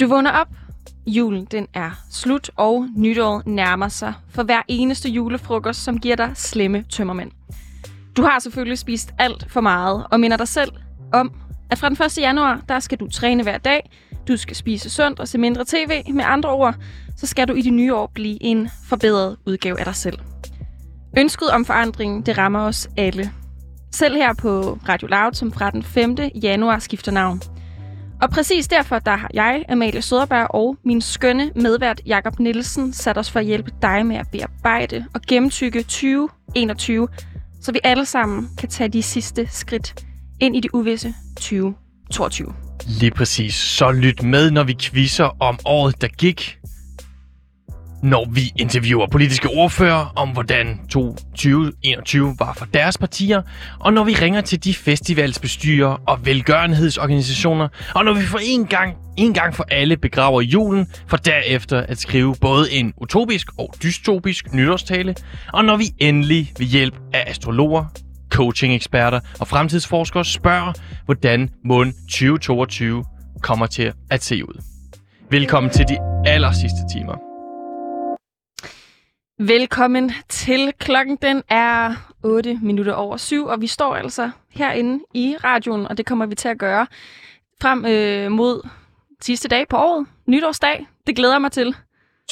Du vågner op. Julen den er slut, og nytåret nærmer sig for hver eneste julefrokost, som giver dig slemme tømmermænd. Du har selvfølgelig spist alt for meget, og minder dig selv om, at fra den 1. januar, der skal du træne hver dag, du skal spise sundt og se mindre tv. Med andre ord, så skal du i det nye år blive en forbedret udgave af dig selv. Ønsket om forandring, det rammer os alle. Selv her på Radio Loud, som fra den 5. januar skifter navn. Og præcis derfor, der har jeg, Amalie Søderberg og min skønne medvært Jakob Nielsen sat os for at hjælpe dig med at bearbejde og gennemtykke 2021, så vi alle sammen kan tage de sidste skridt ind i det uvisse 2022. Lige præcis. Så lyt med, når vi quizzer om året, der gik. Når vi interviewer politiske ordfører om, hvordan 2021 var for deres partier, og når vi ringer til de festivalsbestyrer og velgørenhedsorganisationer, og når vi for en gang, en gang for alle begraver julen, for derefter at skrive både en utopisk og dystopisk nytårstale, og når vi endelig ved hjælp af astrologer, coaching-eksperter og fremtidsforskere spørger, hvordan mund 2022 kommer til at se ud. Velkommen til de aller sidste timer. Velkommen til. Klokken den er 8 minutter over syv, og vi står altså herinde i radioen, og det kommer vi til at gøre frem øh, mod sidste dag på året, nytårsdag. Det glæder jeg mig til.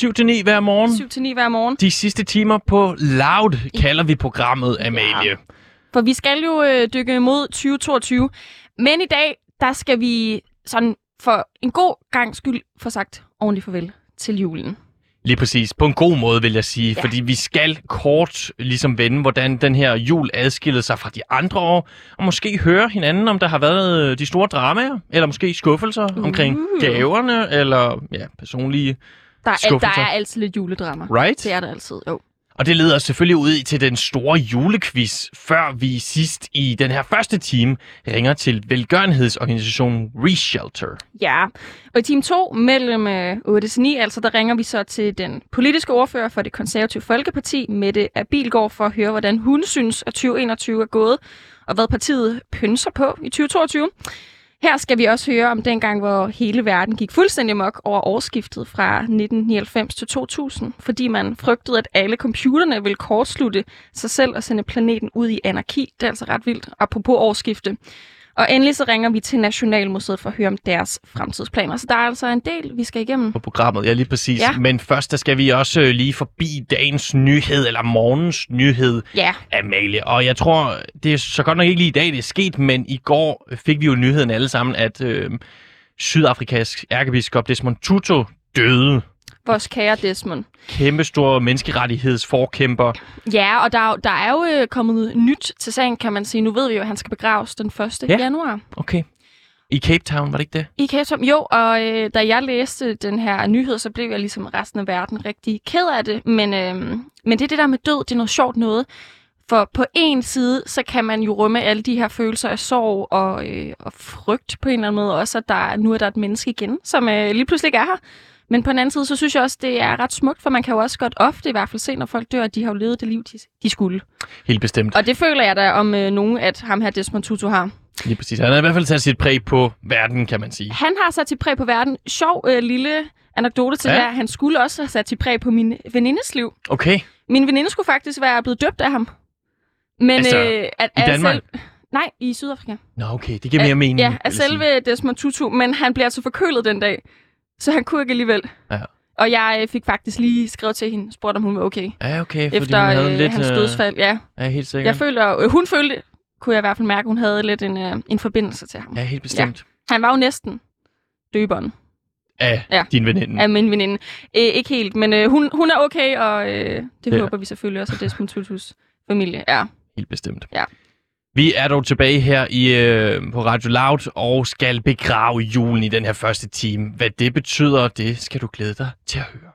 7-9 hver morgen. 7-9 hver morgen. De sidste timer på Loud kalder vi programmet, Amalie. Ja. For vi skal jo øh, dykke mod 2022. Men i dag, der skal vi sådan for en god gang skyld få sagt ordentligt farvel til julen. Lige præcis. På en god måde, vil jeg sige. Ja. Fordi vi skal kort ligesom vende, hvordan den her jul adskillede sig fra de andre år. Og måske høre hinanden, om der har været øh, de store dramaer. Eller måske skuffelser uh. omkring gaverne. Eller ja, personlige Der er, skuffelser. der er altid lidt juledrama. Right? Det er der altid, jo. Og det leder os selvfølgelig ud i til den store julequiz, før vi sidst i den her første time ringer til velgørenhedsorganisationen Reshelter. Ja, og i time 2 mellem øh, 8 til 9, altså der ringer vi så til den politiske ordfører for det konservative Folkeparti, Mette Abilgaard, for at høre, hvordan hun synes, at 2021 er gået, og hvad partiet pynser på i 2022. Her skal vi også høre om dengang, hvor hele verden gik fuldstændig mok over årsskiftet fra 1999 til 2000, fordi man frygtede, at alle computerne ville kortslutte sig selv og sende planeten ud i anarki. Det er altså ret vildt, apropos årsskifte. Og endelig så ringer vi til Nationalmuseet for at høre om deres fremtidsplaner. Så der er altså en del, vi skal igennem. På programmet, ja lige præcis. Ja. Men først der skal vi også øh, lige forbi dagens nyhed, eller morgens nyhed, Ja, Amalie. Og jeg tror, det er så godt nok ikke lige i dag, det er sket, men i går fik vi jo nyheden alle sammen, at øh, Sydafrikas ærkebiskop Desmond Tutu døde. Vores kære Desmond. Kæmpestor menneskerettighedsforkæmper. Ja, og der, er der er jo øh, kommet nyt til sagen, kan man sige. Nu ved vi jo, at han skal begraves den 1. Ja. januar. Okay. I Cape Town, var det ikke det? I Cape Town. Jo, og øh, da jeg læste den her nyhed, så blev jeg ligesom resten af verden rigtig ked af det. Men, øh, men det er det der med død, det er noget sjovt noget. For på en side, så kan man jo rumme alle de her følelser af sorg og, øh, og frygt på en eller anden måde. Også at der, er- nu er der et menneske igen, som øh, lige pludselig ikke er her. Men på den anden side, så synes jeg også, det er ret smukt, for man kan jo også godt ofte i hvert fald se, når folk dør, at de har jo levet det liv, de, de skulle. Helt bestemt. Og det føler jeg da om øh, nogen, at ham her Desmond Tutu har. Lige præcis. Han har i hvert fald sat sit præg på verden, kan man sige. Han har sat sit præg på verden. Sjov øh, lille anekdote til Ja. her. Han skulle også have sat sit præg på min venindes liv. Okay. Min veninde skulle faktisk være blevet døbt af ham. Men Altså, øh, at, i at Danmark? Selv, nej, i Sydafrika. Nå, okay. Det giver mere mening. Ja, af sige. selve Desmond Tutu. Men han blev altså forkølet den dag. Så han kunne ikke alligevel. Ja. Og jeg øh, fik faktisk lige skrevet til hende, spurgte om hun var okay. Ja, okay. Fordi Efter hun havde øh, lidt, hans øh, dødsfald. Ja, Ja, helt sikkert. jeg føler, øh, hun følte, kunne jeg i hvert fald mærke, hun havde lidt en, øh, en forbindelse til ham. Ja, helt bestemt. Han var jo næsten døberen Af Ja. din veninde. af min veninde. Øh, ikke helt, men øh, hun, hun er okay, og øh, det Ja. håber vi selvfølgelig også, at Desmond Tutus familie er. Helt bestemt. Ja. Vi er dog tilbage her i øh, på Radio Loud og skal begrave julen i den her første time. Hvad det betyder, det skal du glæde dig til at høre.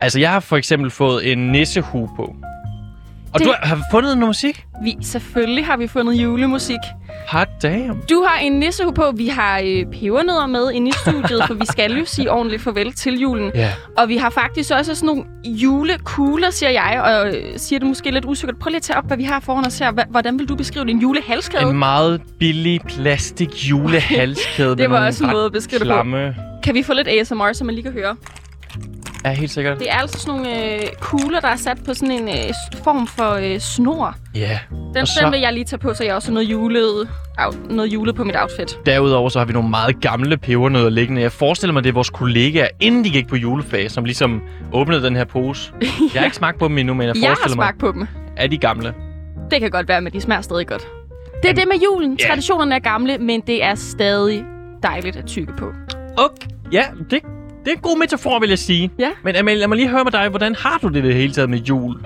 Altså, jeg har for eksempel fået en nissehue på. Og Det- du har fundet noget musik? Vi, selvfølgelig har vi fundet julemusik. Hot damn. Du har en nissehue på. Vi har øh, pebernødder med inde i studiet, for vi skal jo sige ordentligt farvel til julen. Ja. Og vi har faktisk også sådan nogle julekugler, siger jeg, og øh, siger det måske lidt usikkert. Prøv lige at tage op, hvad vi har foran os her. Hvordan vil du beskrive din julehalskæde? En meget billig plastik julehalskæde. Det var også en måde at beskrive det på. Kan vi få lidt ASMR, så man lige kan høre? Ja, helt sikkert. Det er altså sådan nogle øh, kugler, der er sat på sådan en øh, form for øh, snor. Ja. Den, Og så- den vil jeg lige tage på, så jeg også har noget julet, noget julet på mit outfit. Derudover så har vi nogle meget gamle pebernødder liggende. Jeg forestiller mig, det er vores kollegaer, inden de gik på juleferie, som ligesom åbnede den her pose. Jeg har ikke smagt på dem endnu, men jeg Jeg har forestiller mig, smagt på dem. er de gamle? Det kan godt være, men de smager stadig godt. Det er det med julen. Ja. Traditionerne er gamle, men det er stadig dejligt at tykke på. Okay. Ja, det, det er en god metafor, vil jeg sige. Ja. Men Amalie, lad mig lige høre med dig. Hvordan har du det det hele taget med jul? Det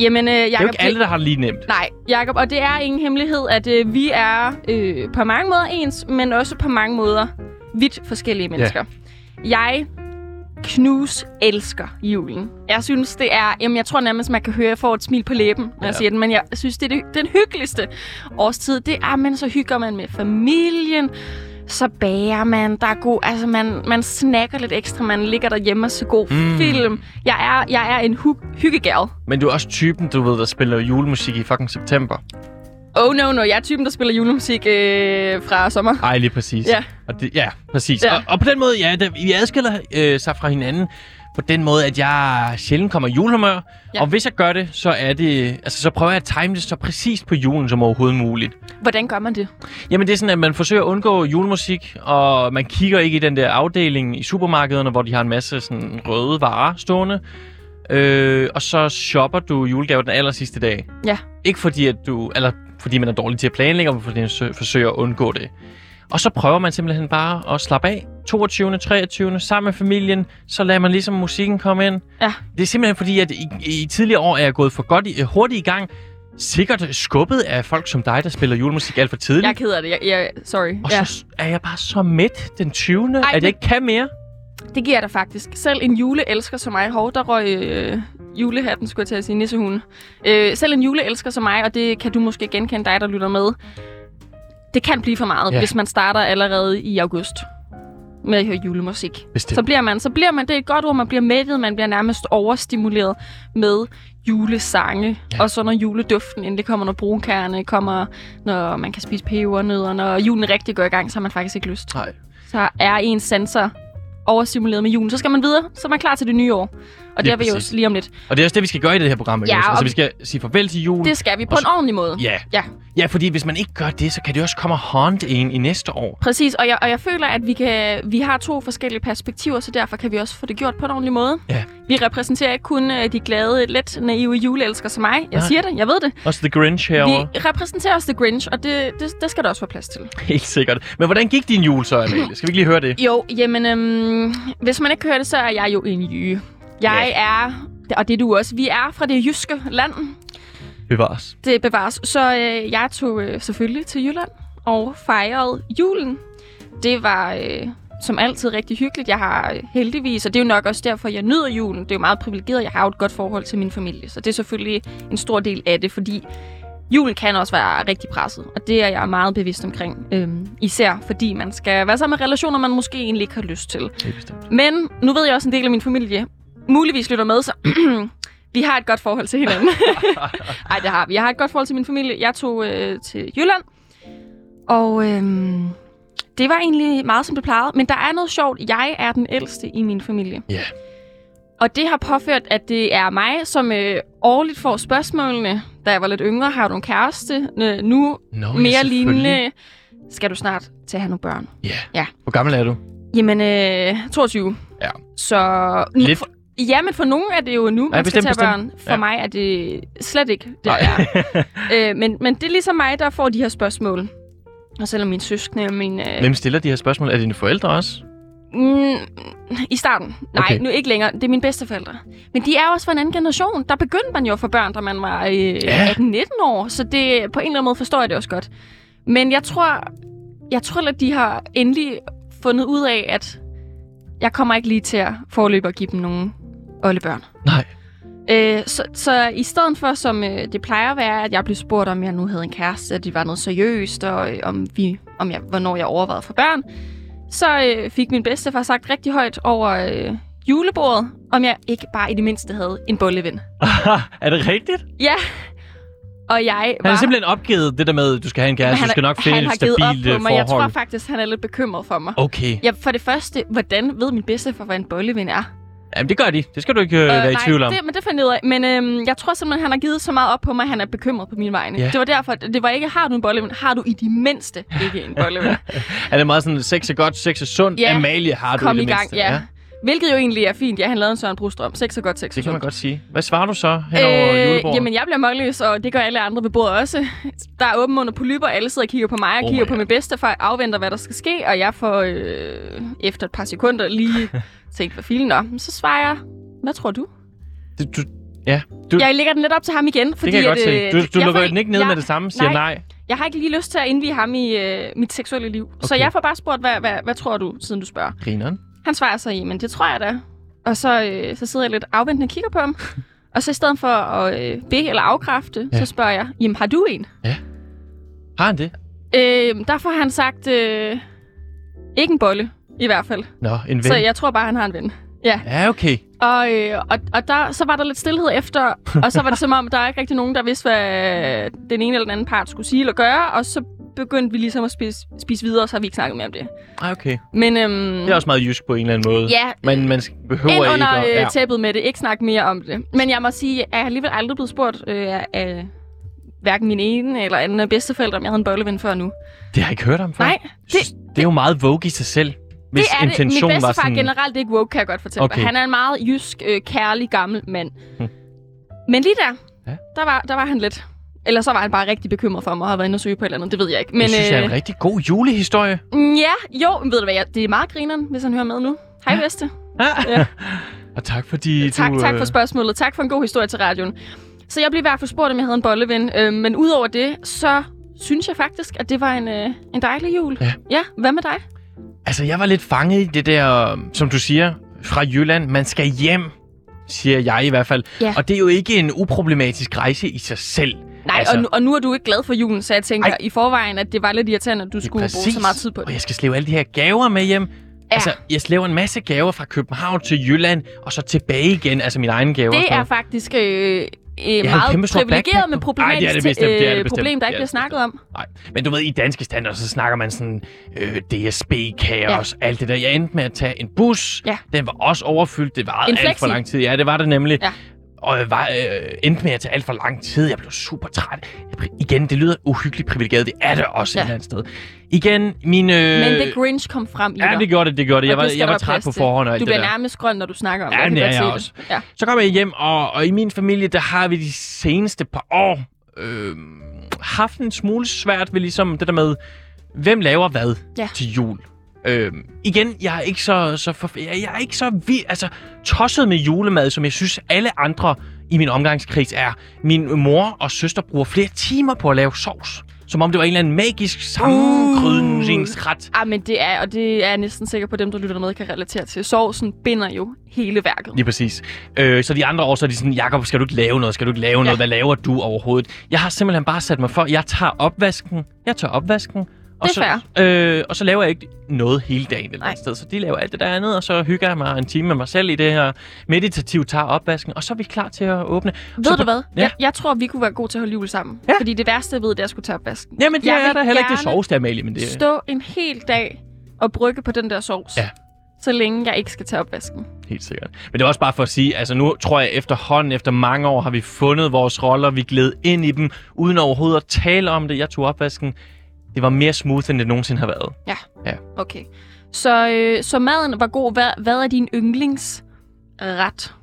Jamen, øh, er jo Jacob, ikke alle, der har det lige nemt. Nej, Jacob, og det er ingen hemmelighed, at øh, vi er øh, på mange måder ens, men også på mange måder vidt forskellige mennesker. Jeg knus elsker julen. Jeg synes, det er... Jamen, jeg tror nærmest, man kan høre, at jeg får et smil på læben, når ja. jeg Ja. siger den, men jeg synes, det er det, den hyggeligste årstid. Det er, men så hygger man med familien, så bager man, der er god, altså man, man snakker lidt ekstra, man ligger derhjemme og ser god Mm. film. Jeg er, jeg er en hu- hyggegærl. Men du er også typen, du ved, der spiller julemusik i fucking september. Oh no, no, jeg er typen, der spiller julemusik øh, fra sommer. Ej, lige præcis. Ja. Og det, ja, præcis. Ja. Og, og på den måde, ja, der, vi adskiller øh, sig fra hinanden på den måde, at jeg sjældent kommer i julehumør. Ja. Og hvis jeg gør det, så er det, altså så prøver jeg at time det så præcist på julen som overhovedet muligt. Hvordan gør man det? Jamen det er sådan, at man forsøger at undgå julemusik, og man kigger ikke i den der afdeling i supermarkederne, hvor de har en masse sådan røde varer stående. Øh, og så shopper du julegaver den aller sidste dag. Ja. Ikke fordi, at du, eller fordi man er dårlig til at planlægge, men fordi man sø- forsøger at undgå det. Og så prøver man simpelthen bare at slappe af. 22. 23. sammen med familien, så lader man ligesom musikken komme ind. Ja. Det er simpelthen fordi, at i, i tidligere år er jeg gået for godt i, hurtigt i gang. Sikkert skubbet af folk som dig, der spiller julemusik alt for tidligt. Jeg er ked af det. Jeg, jeg, sorry. Og Ja. så er jeg bare så midt den 20. Ej, at jeg men- ikke kan mere. Det giver dig faktisk. Selv en juleelsker som mig. Hov, der røg øh, julehatten, skulle jeg til at sige, nissehuen. Øh, selv en juleelsker som mig, og det kan du måske genkende dig, der lytter med. Det kan blive for meget, Ja. hvis man starter allerede i august med at høre julemusik. Bestemt. Så bliver man, så bliver man, det er et godt ord, man bliver mættet, man bliver nærmest overstimuleret med julesange. Ja. Og så når juleduften endelig kommer, når brunkærne kommer, når man kan spise pebernødder, når julen rigtig går i gang, så har man faktisk ikke lyst. Nej. Så er ens sanser overstimuleret med julen. Så skal man videre, så er man klar til det nye år. Og det er vi jo lige om lidt. Og det er også det, vi skal gøre i det her program. Ikke? Ja, altså, vi skal sige farvel til jul. Det skal vi på Og en så- ordentlig måde. Ja. Ja, ja, fordi hvis man ikke gør det, så kan det også komme og haunt en i næste år. præcis. Og jeg, og jeg føler, at vi, kan, vi har to forskellige perspektiver, så derfor kan vi også få det gjort på en ordentlig måde. Ja. Vi repræsenterer ikke kun øh, de glade, let naive juleelskere som mig. Jeg Nej. siger det, jeg ved det. Også The Grinch herovre. Vi repræsenterer også The Grinch, og det, det, det skal der også være plads til. Helt sikkert. Men hvordan gik din jul så, Amalie? Skal vi ikke lige høre det? Jo, jamen, øhm, hvis man ikke hører det, så er jeg jo en jyge. Jeg er, og det er du også, vi er fra det jyske land. Bevares. Det bevares. Så øh, jeg tog øh, selvfølgelig til Jylland og fejrede julen. Det var øh, som altid rigtig hyggeligt. Jeg har øh, heldigvis, og det er jo nok også derfor, jeg nyder julen. Det er jo meget privilegeret. Jeg har jo et godt forhold til min familie, så det er selvfølgelig en stor del af det, fordi julen kan også være rigtig presset, og det er jeg meget bevidst omkring. Øhm, især fordi man skal være sammen med relationer, man måske egentlig ikke har lyst til. Men nu ved jeg også en del af min familie muligvis lytter med, så vi har et godt forhold til hinanden. Nej, det har vi. Jeg har et godt forhold til min familie. Jeg tog øh, til Jylland, og øh, det var egentlig meget som det plejede. Men der er noget sjovt. Jeg er den ældste i min familie. Ja. Og det har påført, at det er mig, som øh, årligt får spørgsmålene. Da jeg var lidt yngre, har du en kæreste? Øh, nu ja, mere lignende. Skal du snart til at have nogle børn? Ja. Ja. Hvor gammel er du? Jamen, øh, 22. Ja. Så... Lidt. For, ja, men for nogen er det jo nu, man Ja, ja, skal bestemt, tage bestemt. børn. For Ja. mig er det slet ikke det, Nej. er. øh, men, men det er ligesom mig, der får de her spørgsmål. Og selvom mine søskende og mine... Øh, Hvem stiller de her spørgsmål? Er det dine forældre også? mm, I starten. Nej, Okay. nu ikke længere. Det er mine bedsteforældre. Men de er også fra en anden generation. Der begyndte man jo få børn, da man var øh, Ja. 18-19 år. Så det, på en eller anden måde forstår jeg det også godt. Men jeg tror, jeg tror at de har endelig fundet ud af, at jeg kommer ikke lige til at forløbe og give dem nogle oldebørn. Nej. Øh, så, så i stedet for, som øh, det plejer at være, at jeg blev spurgt, om jeg nu havde en kæreste, at det var noget seriøst, og øh, om, vi, om jeg, hvornår jeg overvejede for børn, så øh, fik min bedstefar sagt rigtig højt over øh, julebordet, om jeg ikke bare i det mindste havde en bolleven. er det rigtigt? Ja, og jeg Han var... har simpelthen opgivet det der med, at du skal have en kæreste, han, du skal nok finde han et har givet op stabilt på mig. Jeg tror forhold. faktisk, han er lidt bekymret for mig. Okay. Ja, for det første, hvordan ved min bedstefar, hvad en bolleven er? Jamen, det gør de. Det skal du ikke øh, være i nej, tvivl om. Det, men det fandt jeg ud af. Men øhm, jeg tror simpelthen, han har givet så meget op på mig, at han er bekymret på mine vegne. Ja. Det var derfor, det var ikke, har du en bolleven? Har du i de mindste ikke en bolleven? Er det meget sådan, sex er godt, sex er sundt. Ja. Amalie har du Kom i i det gang, mindste. ja. Hvilket jo egentlig er fint. Ja, han lavede en Søren Brostrøm. Sex er godt, sex er Det kan man godt sige. Hvad svarer du så hen over Øh, julebordet? jamen, jeg bliver målløs, og det gør alle andre ved bordet også. Der er åben under polypper, alle sidder og kigger på mig og Oh kigger på min bedstefar, afventer, hvad der skal ske, og jeg får øh, efter et par sekunder lige tænkt, hvad filen er. Så svarer jeg, hvad tror du? Det, du, ja, du, Jeg lægger den lidt op til ham igen, fordi det kan jeg godt at, se. øh, Du, du lukker den ikke ned jeg, med det samme, siger nej. nej. Jeg har ikke lige lyst til at indvige ham i øh, mit seksuelle liv. Okay. Så jeg får bare spurgt, hvad, hvad, hvad tror du, siden du spørger? Grineren. Han svarer så, jamen det tror jeg da. Og så, øh, så sidder jeg lidt afventende og kigger på ham. og så i stedet for at øh, be eller afkræfte, Ja. så spørger jeg, jamen har du en? Har han det? Øh, der får han sagt, øh, ikke en bolle, i hvert fald. Nå, en ven. Så jeg tror bare, han har en ven. Ja, Ja, okay. og, øh, og, og der, så var der lidt stillhed efter, og så var det som om, der er ikke rigtig nogen, der vidste, hvad den ene eller den anden part skulle sige eller gøre, og så begyndte vi ligesom at spise, spise videre, og så har vi ikke snakket mere om det. Ah, okay. Men øhm, Det er også meget jysk på en eller anden måde. ja, Men man behøver ind ikke under at... øh, Ja. tæppet med det, ikke snakke mere om det. Men jeg må sige, at jeg alligevel aldrig blevet spurgt øh, af hverken min ene eller anden bedsteforældre, om jeg havde en bolleven før nu. Det har jeg ikke hørt om før. Nej, Jeg synes, det, er jo meget vogue i sig selv. Hvis det er det. Min intention bedstefar sådan... er generelt ikke woke, kan jeg godt fortælle Okay. okay. Han er en meget jysk, øh, kærlig, gammel mand. Hm. Men lige der, Ja. der, var, der var han lidt. Eller så var han bare rigtig bekymret for mig og har været inde og søge på et eller andet. Det ved jeg ikke. Men, jeg synes, det er øh, en rigtig god julehistorie. mm, Ja, jo, men ved du hvad, jeg, det er meget grineren, hvis han hører med nu. Hej, Ja. bedste. Ja. Ja. Og tak fordi Tak, du... tak øh, for spørgsmålet. Tak for en god historie til radioen. Så jeg blev i hvert fald spurgt, om jeg havde en bolleven. Øh, men udover det, så synes jeg faktisk, at det var en, øh, en dejlig jul. Ja. ja. Hvad med dig? Altså, jeg var lidt fanget i det der, som du siger, fra Jylland. Man skal hjem, siger jeg i hvert fald. Ja. Og det er jo ikke en uproblematisk rejse i sig selv. Nej, Altså- og, nu, og nu er du ikke glad for julen, så jeg tænker Ej. i forvejen, at det var lidt irriterende, at du skulle bruge så meget tid på Og det. jeg skal slæve alle de her gaver med hjem. Ja. Altså, jeg slæver en masse gaver fra København til Jylland, og så tilbage igen. Altså, mine egne gaver. og Det er faktisk øh, øh, meget privilegeret nu. problematisk Ej, det er det bestemt, det er det øh, bestemt. problem, der Det ikke er bliver snakket om. Nej, men du ved, i danske standarder, så snakker man sådan øh, DSB-kaos, ja. alt det der. Jeg endte med at tage en bus. Ja. Den var også overfyldt. Det var alt for lang tid. Ja, det var det nemlig. Ja. Og jeg var, øh, endte med at tage alt for lang tid. Jeg blev super træt. Jeg, igen, det lyder uhyggeligt privilegeret. Det er det også Ja. et eller andet sted. Igen, min... Øh, Men The Grinch kom frem i Ja, det gjorde det, det gjorde det. Jeg var, det jeg var træt på forhånd og Du det bliver nærmest grøn, når du snakker om Ja, det. det godt jeg se også. Det. Ja. Så kom jeg hjem, og, og i min familie, der har vi de seneste par år øh, haft en smule svært ved ligesom det der med, hvem laver hvad Ja. til jul. Øh, igen, jeg er ikke så, så for, jeg, jeg er ikke så vild, altså tosset med julemad, som jeg synes alle andre i min omgangskreds er. Min mor og søster bruger flere timer på at lave sovs. Som om det var en eller anden magisk sammenkrydningsret. Ah, men det er, og det er jeg næsten sikker på, at dem, der lytter med, kan relatere til. Sovsen binder jo hele værket. Lige præcis. Øh, så de andre år, så er de sådan, Jakob, skal du ikke lave noget? Skal du ikke lave noget? Ja. Hvad laver du overhovedet? Jeg har simpelthen bare sat mig for, jeg tager opvasken. Jeg tager opvasken. Og Det er så, øh, og så laver jeg ikke noget hele dagen et eller andet sted. Så de laver alt det der andet, og så hygger jeg mig en time med mig selv i det her meditativ tager opvasken, og så er vi klar til at åbne. Ved så du hvad? Ja. Jeg, jeg tror, vi kunne være gode til at holde jul sammen. Ja. Fordi det værste, jeg ved, det er at skulle tage opvasken. Jamen, det Jeg er der heller ikke det der, Amalie, men det Stå en hel dag og brygge på den der sovs. Ja. Så længe jeg ikke skal tage opvasken. Helt sikkert. Men det er også bare for at sige, altså nu tror jeg efterhånden, efter mange år, har vi fundet vores roller, vi gled ind i dem, uden overhovedet at tale om det. Jeg tog opvasken. Det var mere smooth, end det nogensinde har været. Okay. Så, øh, så maden var god. Hvad, hvad er din yndlingsret?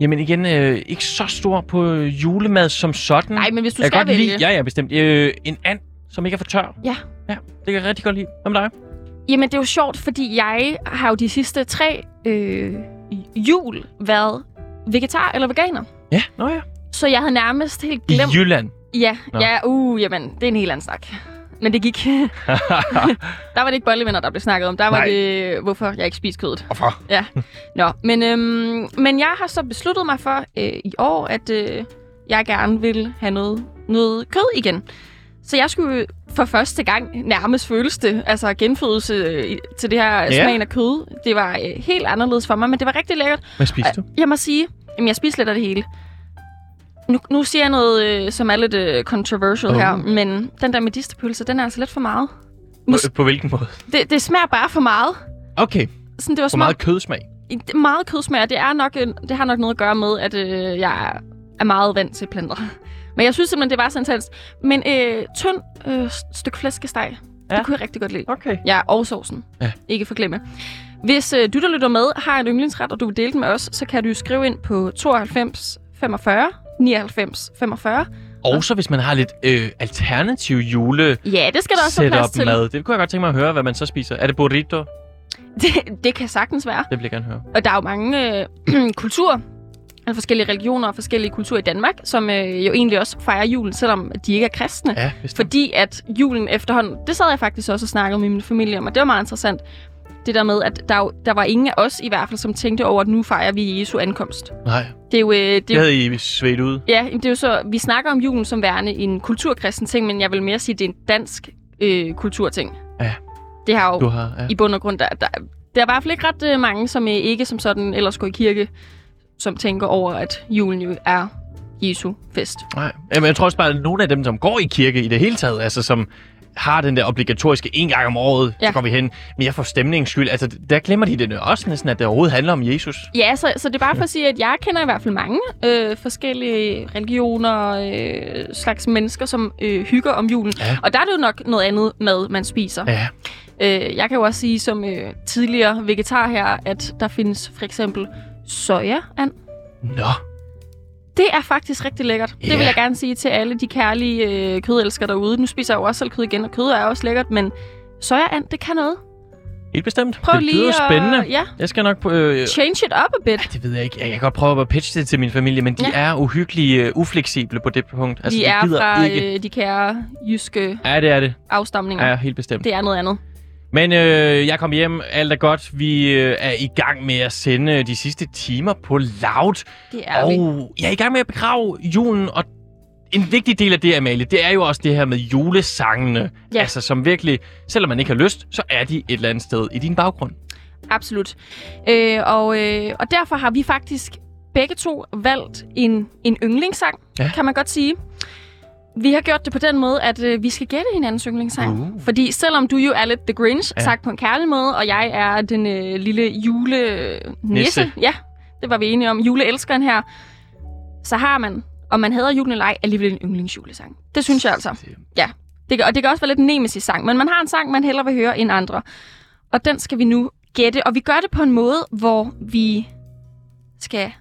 Jamen igen, øh, ikke så stor på julemad som sådan. Nej, men hvis du jeg skal godt vælge. lide, ja, ja, bestemt. Øh, en and, som ikke er for tør. Ja. Ja, det kan jeg rigtig godt lide. Hvad med dig? Jamen, det er jo sjovt, fordi jeg har jo de sidste tre øh, jul været vegetar eller veganer. Ja, nå ja. Så jeg havde nærmest helt I glemt... Jylland. Ja, Nå. ja, uh, jamen, det er en helt anden snak. Men det gik. der var det ikke bollevenner, der blev snakket om. Der var Nej. det, hvorfor jeg ikke spiste kødet. Hvorfor? Ja. Nå, men, øhm, men jeg har så besluttet mig for øh, i år, at øh, jeg gerne vil have noget, noget kød igen. Så jeg skulle for første gang nærmest føles det, altså genfødelse øh, til det her Ja. smagen af kød. Det var øh, helt anderledes for mig, men det var rigtig lækkert. Hvad spiste du? Jeg må sige, jamen jeg spiser lidt af det hele. Nu, nu siger jeg noget, øh, som er lidt øh, controversial Oh. her, men den der medisterpølse, den er altså lidt for meget. På, Mås- på hvilken måde? det, det smager bare for meget. Okay. Sådan, det var som om- meget kødsmag? det meget kødsmag, og det, er nok, det har nok noget at gøre med, at øh, jeg er- meget vant til planter. Men jeg synes simpelthen, det var så intenst. Men øh, tynd øh, stykke flæskesteg, ja. Det kunne jeg rigtig godt lide. Okay. Ja, og sovsen. Ja. Ikke forglemme. Hvis øh, du, der lytter med, har en yndlingsret, og du vil dele den med os, så kan du skrive ind på 92 45 99 45. Og så hvis man har lidt øh, alternativ jule Ja, det skal der også være plads til. mad. Det kunne jeg godt tænke mig at høre, hvad man så spiser. Er det burrito? Det, det kan sagtens være. Det vil jeg gerne høre. Og der er jo mange øh, kulturer, altså forskellige religioner og forskellige kulturer i Danmark, som øh, jo egentlig også fejrer julen, selvom de ikke er kristne. Ja, hvis Fordi at julen efterhånden, det sad jeg faktisk også og snakkede med min familie om, og det var meget interessant. Det der med, at der, der var ingen af os i hvert fald, som tænkte over, at nu fejrer vi Jesu ankomst. Nej, Det er jo, øh, det, det er jo havde I svedt ud. Ja, det er jo så, vi snakker om julen som værende en kulturkristen ting, men jeg vil mere sige, at det er en dansk øh, kulturting. Ja. Det har jo Du har, ja. i bund og grund, der, der, der er i hvert fald ikke ret øh, mange, som øh, ikke som sådan ellers går i kirke, som tænker over, at julen jo er Jesu fest. Nej. Jamen, jeg tror også bare, at nogle af dem, som går i kirke i det hele taget, altså som har den der obligatoriske en gang om året, ja. Så går vi hen mere for stemningens skyld. Altså, der glemmer de det også næsten, at det overhovedet handler om Jesus. Ja, så, så det er bare for at sige, at jeg kender i hvert fald mange øh, forskellige religioner, øh, slags mennesker, som øh, hygger om julen. Ja. Og der er det jo nok noget andet mad, man spiser. Ja. Øh, jeg kan jo også sige som øh, tidligere vegetar her, at der findes for eksempel soja-and. Nå. Det er faktisk rigtig lækkert. Det Ja. vil jeg gerne sige til alle de kærlige øh, kødelskere derude. Nu spiser jeg jo også selv kød igen, og kød er også lækkert, men soja-and, det kan noget. Helt bestemt. Prøv det lige lyder spændende. at ja, Jeg skal nok... Øh, change it up a bit. det ved jeg ikke. Jeg kan godt prøve at pitche det til min familie, men de Ja. er uhyggelige, uh, ufleksible på det punkt. Altså, de de er gider fra ikke. øh, de kære jyske Ja, det er det. afstamninger. Ja, helt bestemt. Det er noget andet. Men øh, jeg kom hjem, alt er godt. Vi øh, er i gang med at sende de sidste timer på Loud. Det er vi. og jeg er i gang med at begrave julen, og en vigtig del af det, Amalie, det er jo også det her med julesangene. Ja. Altså, som virkelig, selvom man ikke har lyst, så er de et eller andet sted i din baggrund. Absolut. Øh, og, øh, og derfor har vi faktisk begge to valgt en, en yndlingssang, Ja. kan man godt sige. Vi har gjort det på den måde, at øh, vi skal gætte hinandens yndlingssang. Uh. Fordi selvom du jo er lidt The Grinch, Ja. ja. sagt på en kærlig måde, og jeg er den øh, lille jule-nisse, Nisse. ja, det var vi enige om, juleelskeren her, så har man, om man hader julen eller ej, alligevel en yndlingsjulesang. Det synes jeg altså. Det- Det kan, og det kan også være lidt en nemesis-sang, men man har en sang, man hellere vil høre end andre. Og den skal vi nu gætte, og vi gør det på en måde, hvor vi skal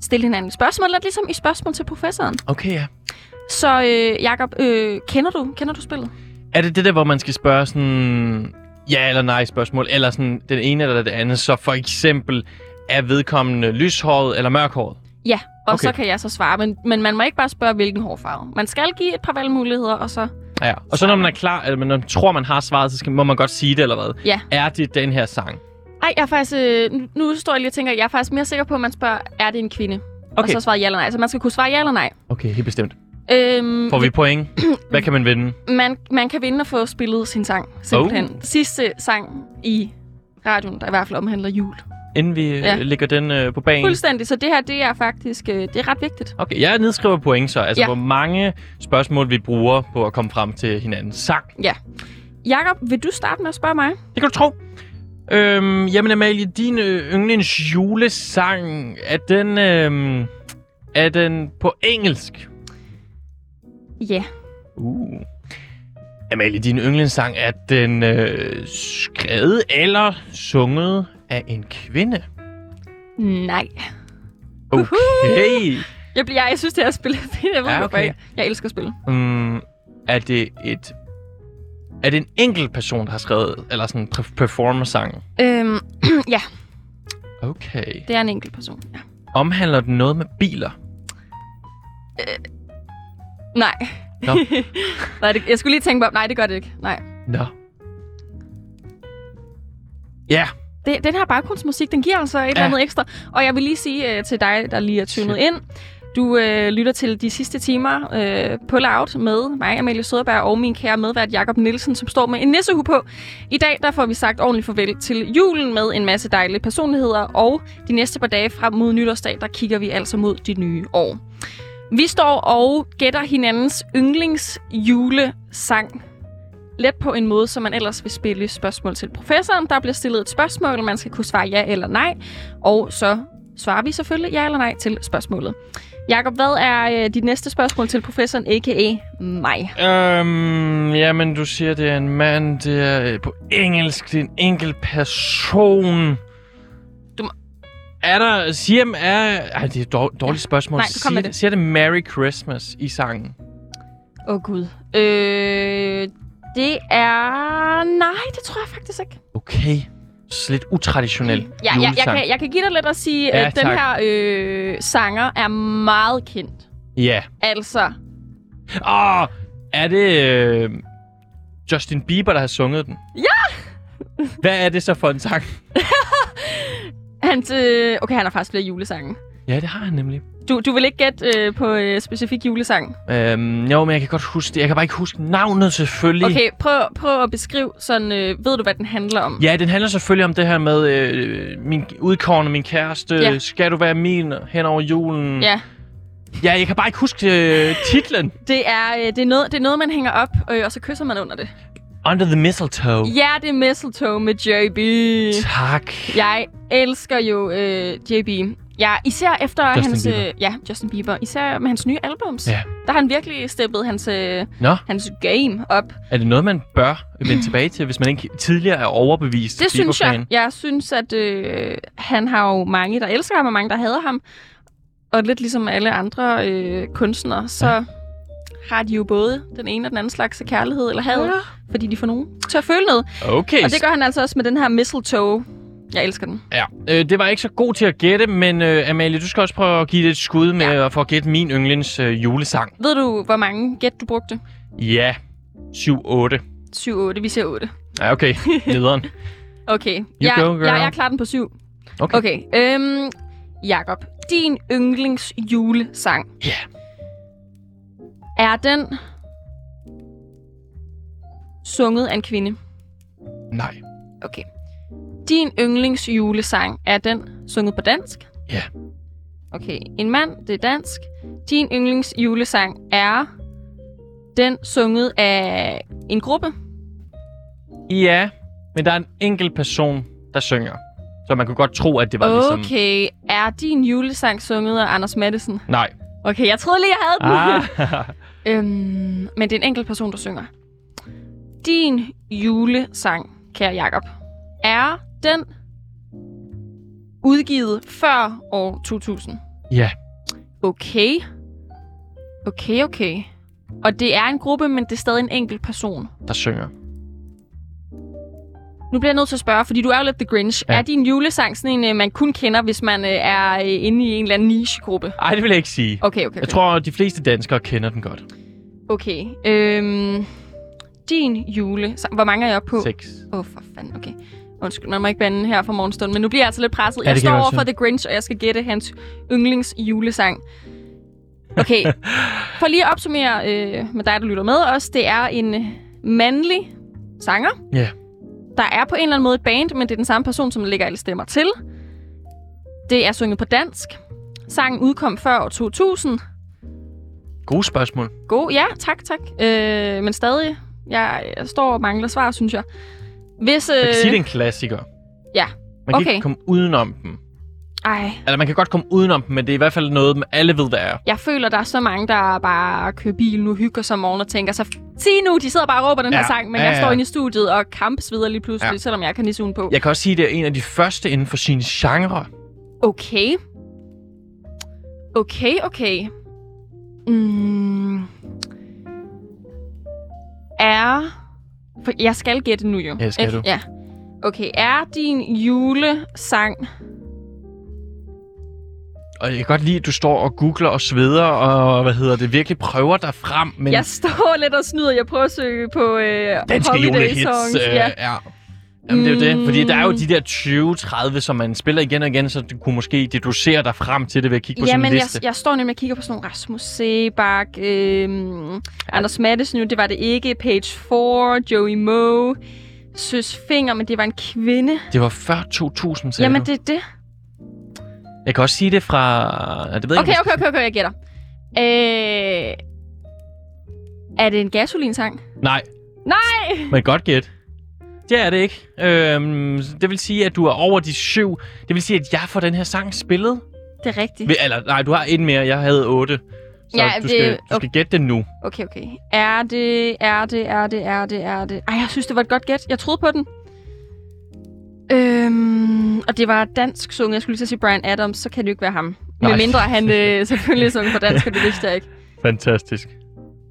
stille hinanden spørgsmål, lidt ligesom i spørgsmål til professoren. Okay, ja. Så øh, Jacob, øh, kender du kender du spillet? Er det det der, hvor man skal spørge sådan ja eller nej spørgsmål, eller sådan den ene eller det andet, så for eksempel er vedkommende lyshåret eller mørkhåret? Ja, og Okay. så kan jeg så svare, men, men man må ikke bare spørge, hvilken hårfarve. Man skal give et par valgmuligheder, og så... Ja, og så når man er klar, eller når man tror, man har svaret, så skal, må man godt sige det, eller hvad? Ja. Er det den her sang? Ej, jeg er faktisk... Øh, nu- står jeg lige og tænker, jeg er faktisk mere sikker på, at man spørger, er det en kvinde? Og Okay. så svarer ja eller nej. Så man skal kunne svare ja eller nej. Okay, helt bestemt. Øhm, Får vi point? Hvad kan man vinde? man, man kan vinde og få spillet sin sang, simpelthen. Oh. Sidste sang i radioen, der i hvert fald omhandler jul. Inden vi ja. Ja. lægger den øh, på banen. Fuldstændig. Så det her, det er faktisk øh, det er ret vigtigt. Okay, jeg nedskriver point så. Altså, ja. Hvor mange spørgsmål vi bruger på at komme frem til hinandens sang. Ja. Jakob, vil du starte med at spørge mig? Det kan du tro. Øhm, jamen Amalie, din øh, yndlings julesang, er den, øhm, er den på engelsk? Ja. Uh. Amalie, din yndlingssang, er den øh, skrevet eller sunget af en kvinde? Nej. Okay. Jeg, bliver, jeg, synes, det er at spille fint. Jeg ved Ja, okay. jeg, elsker at spille. Mm, er det et... Er det en enkelt person, der har skrevet, eller sådan en pre- performer-sang? Øhm, ja, Okay. det er en enkelt person. Ja. Omhandler den noget med biler? Nej. Nå. nej, det, jeg skulle lige tænke på, nej, det gør det ikke. Nej. Nå. Ja, Det, den her baggrundsmusik, den giver altså et ja. eller andet ekstra. Og jeg vil lige sige uh, til dig, der lige er tunet ind, du øh, lytter til de sidste timer øh, på Loud med mig, Amalie Søderberg, og min kære medvært Jakob Nielsen, som står med en nissehue på. I dag der får vi sagt ordentligt farvel til julen med en masse dejlige personligheder, og de næste par dage frem mod nytårsdag, der kigger vi altså mod de nye år. Vi står og gætter hinandens yndlings julesang let på en måde, som man ellers vil spille spørgsmål til professoren. Der bliver stillet et spørgsmål, og man skal kunne svare ja eller nej. Og så svarer vi selvfølgelig ja eller nej til spørgsmålet. Jakob, hvad er øh, dit næste spørgsmål til professoren, a.k.a. mig? Øhm, jamen, du siger, det er en mand, det er øh, på engelsk, det er en enkelt person. Er der, siger er... Ej, det er et dår- dårligt spørgsmål. Nej, du siger, det. siger det Merry Christmas i sangen? Åh, oh, Gud. Øh, det er... Nej, det tror jeg faktisk ikke. Okay. Så lidt utraditionel Ja, ja jeg, kan, jeg kan give dig lidt at sige, Ja, at den tak. her øh, sanger er meget kendt. Ja. Altså, Åh, er det øh, Justin Bieber, der har sunget den? Ja! Hvad er det så for en sang? hans, øh, okay, han har faktisk flere julesange. Ja, det har han nemlig. Du, du vil ikke gætte øh, på øh, specifik julesang? Øhm, jo, men jeg kan godt huske det. Jeg kan bare ikke huske navnet selvfølgelig. Okay, prøv, prøv at beskrive sådan, øh, ved du, hvad den handler om? Ja, den handler selvfølgelig om det her med øh, min udkårende, min kæreste. Ja. Skal du være min hen over julen? Ja, Ja, jeg kan bare ikke huske øh, titlen. det er, øh, det, er noget, det er noget, man hænger op, øh, og så kysser man under det. Under the Mistletoe. Ja, det er Mistletoe med JB. Tak. Jeg elsker jo øh, JB. Ja, især efter Justin hans... Bieber. Øh, ja, Justin Bieber. Især med hans nye albums. Ja. Der har han virkelig steppet hans, øh, Nå, hans game op. er det noget, man bør vende tilbage til, hvis man ikke tidligere er overbevist Det synes jeg. Jeg synes, at øh, han har jo mange, der elsker ham, og mange, der hader ham. Og lidt ligesom alle andre øh, kunstnere, så ja. Har de jo både den ene og den anden slags af kærlighed eller had, ja. fordi de får nogen til at føle noget. Okay. Og det gør han altså også med den her mistletoe. Jeg elsker den. Ja, øh, det var ikke så god til at gætte, men øh, Amalie, du skal også prøve at give det et skud med Ja. ja. at gætte min yndlings øh, julesang. Ved du, hvor mange gæt du brugte? Ja, 7-8. 7-8. Vi siger 8. Ja, okay. Nederen. Okay. You jeg, go, girl. jeg, jeg klarer den på 7. Okay. Okay. Øhm, Jakob, din yndlings julesang. Ja. Er den sunget af en kvinde? Nej. Okay. Din yndlings julesang, er den sunget på dansk? Ja. Okay, en mand, det er dansk. Din yndlings julesang er den sunget af en gruppe? Ja, men der er en enkelt person, der synger. Så man kunne godt tro, at det var ligesom... Okay, er din julesang sunget af Anders Madsen? Nej. Okay, jeg troede lige, jeg havde den. Ah. Øhm, men det er en enkelt person, der synger. Din julesang, kære Jakob, er den udgivet før år 2000? ja. Okay. Okay, okay. Og det er en gruppe, men det er stadig en enkelt person. der synger. Nu bliver jeg nødt til at spørge, fordi du er jo lidt The Grinch. Ja. Er din julesang sådan en, øh, man kun kender, hvis man øh, er øh, inde i en eller anden niche-gruppe? Ej, det vil jeg ikke sige. Okay, okay, okay. Jeg tror, de fleste danskere kender den godt. Okay. Øhm, din julesang. Hvor mange er jeg oppe på? Seks. Åh, oh, for fanden, okay. Undskyld, man må ikke bande her fra morgenstunden, men nu bliver jeg altså lidt presset. Ja, jeg står over for The Grinch, og jeg skal gætte hans yndlings julesang. Okay, for lige at opsummere øh, med dig, der lytter med os, det er en mandlig sanger. Ja. Der er på en eller anden måde et band, men det er den samme person, som lægger alle stemmer til. Det er sunget på dansk. Sangen udkom før år 2000. Gode spørgsmål. God, ja, tak, tak. Øh, men stadig, jeg, jeg står og mangler svar, synes jeg. Hvis, øh, Jeg kan sige, det er en klassiker. ja. Man kan Okay. ikke komme udenom dem. Ej, Eller man kan godt komme udenom dem, men det er i hvert fald noget, alle ved, hvad er. jeg føler, der er så mange, der bare kører bil nu, hygger sig om morgenen og tænker sig, sig nu, de sidder bare og råber den her Ja, sang, men ja, jeg ja. står inde i studiet og kampes videre lige pludselig, Ja. selvom jeg kan nisse ugen på. Jeg kan også sige, at det er en af de første inden for sin genre. Okay. Okay, okay. Mm. Er... For jeg skal gætte nu jo. Ja, skal ikke? du. Ja. Okay, er din julesang... og jeg kan godt lide, at du står og googler og sveder, og hvad hedder det, virkelig prøver dig frem. Men Jeg står lidt og snyder. Jeg prøver at søge på øh, danske julehits, øh, ja. ja. Jamen, det er jo det. Fordi der er jo Mm. de der 20-30, som man spiller igen og igen, så du kunne måske deducere dig frem til det ved at kigge på sådan Jamen, en jeg, liste. jeg står nemlig og kigger på sådan nogle Rasmus Sebak, øh, Anders Mattesen nu, det var det ikke, Page 4, Joey Moe, Søs Finger, men det var en kvinde. Det var før 2000, sagde Jamen, du. det er det. Jeg kan også sige det fra... Det ved jeg Okay, ikke, okay, okay, okay, jeg gætter. Øh, er det en gasolinsang? Nej, Nej! men godt gæt. Det er det ikke. Øhm, det vil sige, at du er over de syv. Det vil sige, at jeg får den her sang spillet. Det er rigtigt. Eller, nej, du har en mere. Jeg havde otte. Så Ja, du, det- skal, du okay. skal gætte det nu. Okay, okay. Er det, er det, er det, er det, er det... Ej, jeg synes, det var et godt gæt. Jeg troede på den. Øhm, og det var dansk sunget. Jeg skulle lige sige Brian Adams, så kan det jo ikke være ham. Nej. Med mindre han øh, selvfølgelig sunget på dansk, og det vidste jeg ikke. Fantastisk.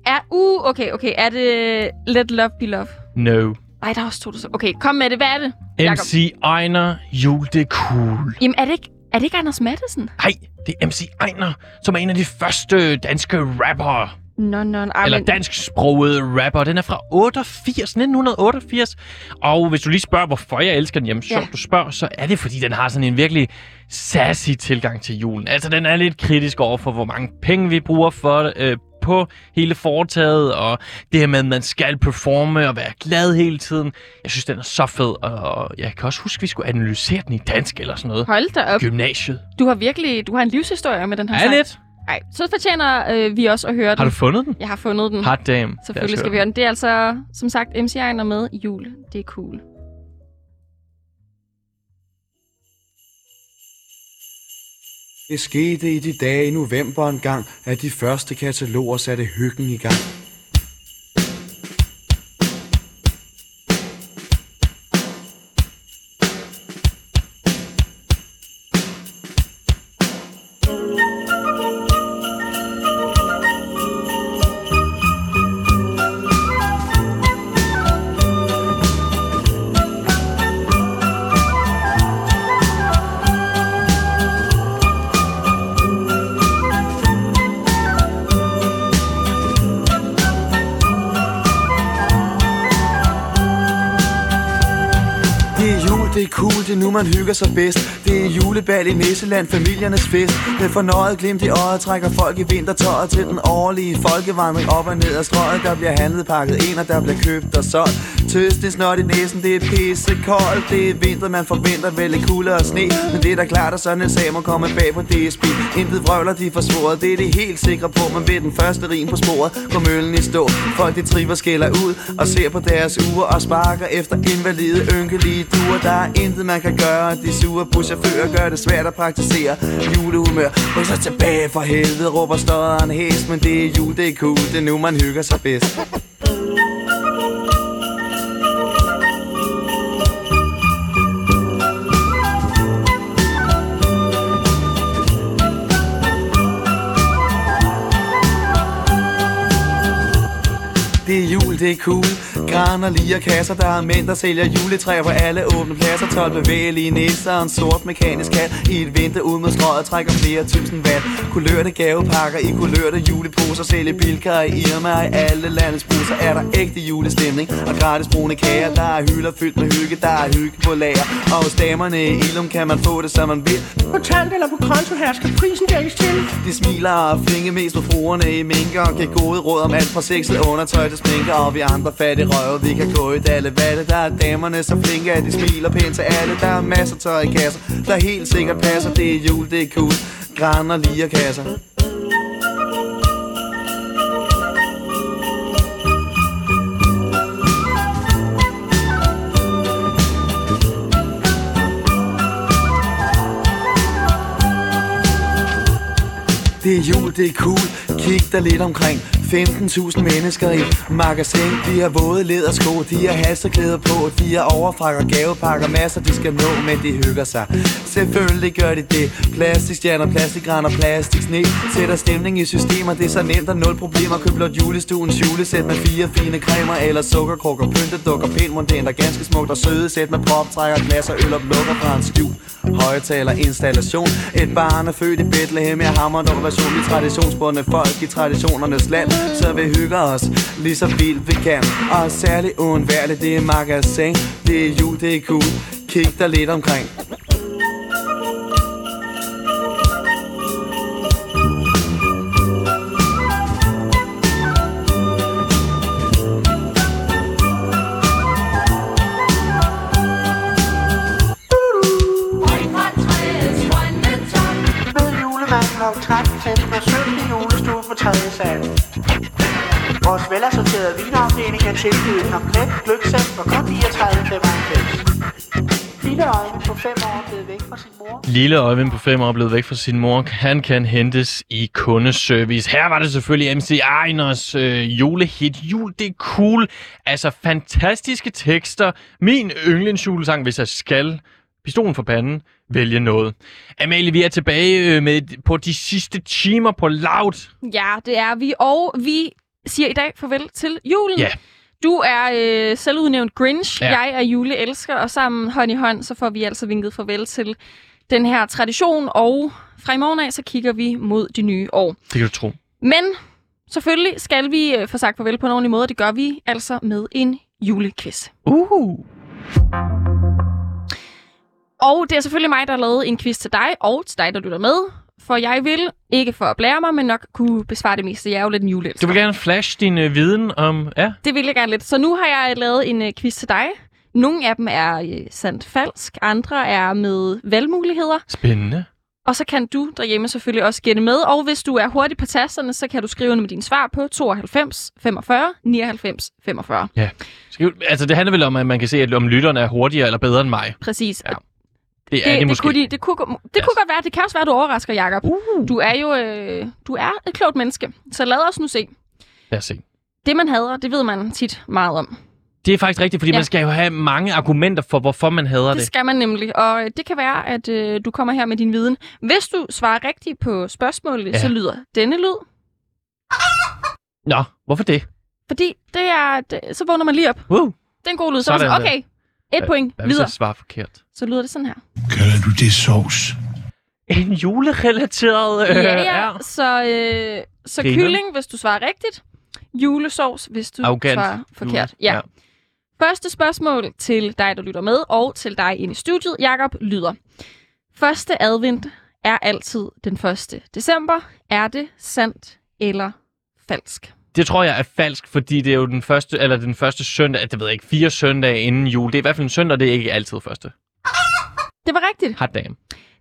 Er, uh, okay, okay. Er det Let Love Be Love? No. Ej, der er også to, der så- Okay, kom med det. Hvad er det? Jakob. MC Ejner, jul, det er cool. Jamen, er det ikke, er det ikke Anders Mattesen? Nej, det er MC Ejner, som er en af de første danske rappere. Nå, nå, nej, eller men... dansksprogede rapper. Den er fra 88, 1988. Og hvis du lige spørger, hvorfor jeg elsker den, jamen sjovt, Ja. du spørger, så er det, fordi den har sådan en virkelig sassy tilgang til julen. Altså, den er lidt kritisk over for, hvor mange penge vi bruger for øh, på hele foretaget, og det her med, at man skal performe og være glad hele tiden. Jeg synes, den er så fed, og jeg kan også huske, at vi skulle analysere den i dansk eller sådan noget. Hold da op. Gymnasiet. Du har virkelig... Du har en livshistorie med den her Er sang. lidt? Ej, så fortjener øh, vi også at høre den. Har du fundet den? Jeg har fundet den. Hot damn. Selvfølgelig skal vi høre den. Det er altså, som sagt, MC Ejner med jul. Det er cool. Det skete i de dage i november en gang, at de første kataloger satte hyggen i gang. Man hygger sig bedst. Det er julebal i Nisseland, familiernes fest. Med fornøjet glimt i øjet trækker folk i vintertøjet Til den årlige folkevandring op og ned ad strøget Der bliver handlet pakket ind, og der bliver købt og solgt. Tøs, det er snot i næsen, det er pisse koldt Det er vinter, man forventer vel lidt kulde og sne. Men det er da klart, at sådan en sag må komme bag på DSB Intet vrøvler, de forsvoret, det er det helt sikre på. Men ved den første rim på sporet, går møllen i stå. Folk de triver skælder ud og ser på deres uger Og sparker efter invalide, ynkelige duer. Der er intet man kan gøre, de sure buschauffører gør det svært at praktisere Julehumør, ryk så tilbage for helvede, råber støderen hæs. Men det er jul, det er cool, det er nu man hygger sig bedst. Det er jul, det er cool Gran og lige kasser, der er mænd, der sælger juletræer på alle åbne pladser 12 bevægelige nisser og en sort mekanisk kat I et vindue ud mod strøget trækker flere tusind watt. Kulørte gavepakker i kulørte juleposer Sælger bilkar i Irma i alle landets busser. Er der ægte julestemning og gratis brune kager Der er hylder fyldt med hygge, der er hygge på lager. Og hos damerne i Ilum kan man få det som man vil. Kontant eller på konto her skal prisen dækkes til. De smiler og flinke mest på fruerne i minker Og giver gode råd om alt fra sexet undertøj til sminker Og vi andre fattige røve, vi kan gå i dalle valle Der er damerne så flinke, at de smiler pænt til alle Der er masser tøj i kasser, der helt sikkert passer Det er jul, det er cool, gran og lige kasser Det er jul, det er cool. Kig dig lidt omkring. 15.000 mennesker i magasin. De har våde ledersko, de har halserklæder på. De har overfrakker, gavepakker, masser de skal nå, men de hygger sig. Selvfølgelig gør de det. Plastikstjerner, plastikgræn og plastiksne. Sætter stemning i systemer, det er så nemt og nul problemer. Køb blot julestuens julesæt med fire fine cremer eller sukkerkrukker. pyntedukker, pænt, mondænt og ganske smukt og søde sæt med proptrækker, glas og øl op, lukker fra en skjul højtaler installation. Et barn er født i Bethlehem, jeg hammer en version Vi traditionsbundne folk i traditionernes land. Så vi hygger os lige så vildt vi kan. Og særligt uundværligt, det er magasin. Det er jul, det er cool Kig dig lidt omkring. Med julemanden om 13.15 og 17 i julestuen på 3. sal. Vores velassorterede vinafdeling kan tilbyde en komplet gløggsæt for kun 39,95. Lille Øjvind på 5 år er blevet væk fra sin mor. Lille Øjvind på 5 år er blevet væk fra sin mor. Han kan hentes i kundeservice. Her var det selvfølgelig MC Einers øh, julehit. Jul, det er cool. Altså, fantastiske tekster. Min yndlingsjulesang, hvis jeg skal. Pistolen for panden. Vælge noget. Amalie, vi er tilbage øh, med på de sidste timer på Loud. Ja, det er vi. Og vi siger i dag farvel til julen. Ja. Du er øh, selvudnævnt Grinch, Ja. jeg er juleelsker, og sammen hånd i hånd, så får vi altså vinket farvel til den her tradition, og fra i morgen af, så kigger vi mod det nye år. Det kan du tro. Men selvfølgelig skal vi øh, få sagt farvel på en ordentlig måde, og det gør vi altså med en julequiz. Uh. Og det er selvfølgelig mig, der har lavet en quiz til dig, og til dig, der lytter med. For jeg vil, ikke for at blære mig, men nok kunne besvare det meste. Jeg er jo lidt en juleelsker. Du vil gerne flash din øh, viden om... Ja, Det vil jeg gerne lidt. Så nu har jeg lavet en uh, quiz til dig. Nogle af dem er uh, sandt falsk, andre er med valgmuligheder. spændende. Og så kan du derhjemme selvfølgelig også gætte med. Og hvis du er hurtig på tasterne, så kan du skrive med dine svar på 92 45 99 45. Skal, altså, det handler vel om, at man kan se, at om lytterne er hurtigere eller bedre end mig. Præcis. Ja. Det er Det, de det, måske. kunne, de, det, kunne, det Yes. kunne godt være. Det kan også være, du overrasker, Jacob. Uh. Du er jo øh, du er et klogt menneske. Så lad os nu se. Lad os se. Det, man hader, det ved man tit meget om. Det er faktisk rigtigt, fordi ja. Man skal jo have mange argumenter for, hvorfor man hader Det det. skal man nemlig, og øh, det kan være, at øh, du kommer her med din viden. Hvis du svarer rigtigt på spørgsmålet, Ja. så lyder denne lyd. Nå, hvorfor det? Fordi det er, det, så vågner man lige op. Uh. Det er en god lyd. Så er sådan, okay, et point, Hvad hvis videre. jeg svarer forkert? Så lyder det sådan her. Kalder du det sovs? En julerelateret... Øh, Ja, ja. Så, øh, så Griner. kylling, hvis du svarer rigtigt. Julesovs, hvis du Arrogant. svarer forkert. Jule. Ja. Første spørgsmål til dig, der lytter med, og til dig inde i studiet, Jakob lyder. Første advent er altid den 1. december. Er det sandt eller falsk? Det tror jeg er falsk, fordi det er jo den første, eller den første søndag, det ved jeg ikke, fire søndage inden jul. Det er i hvert fald en søndag, det er ikke altid første. Det var rigtigt. Hot damn.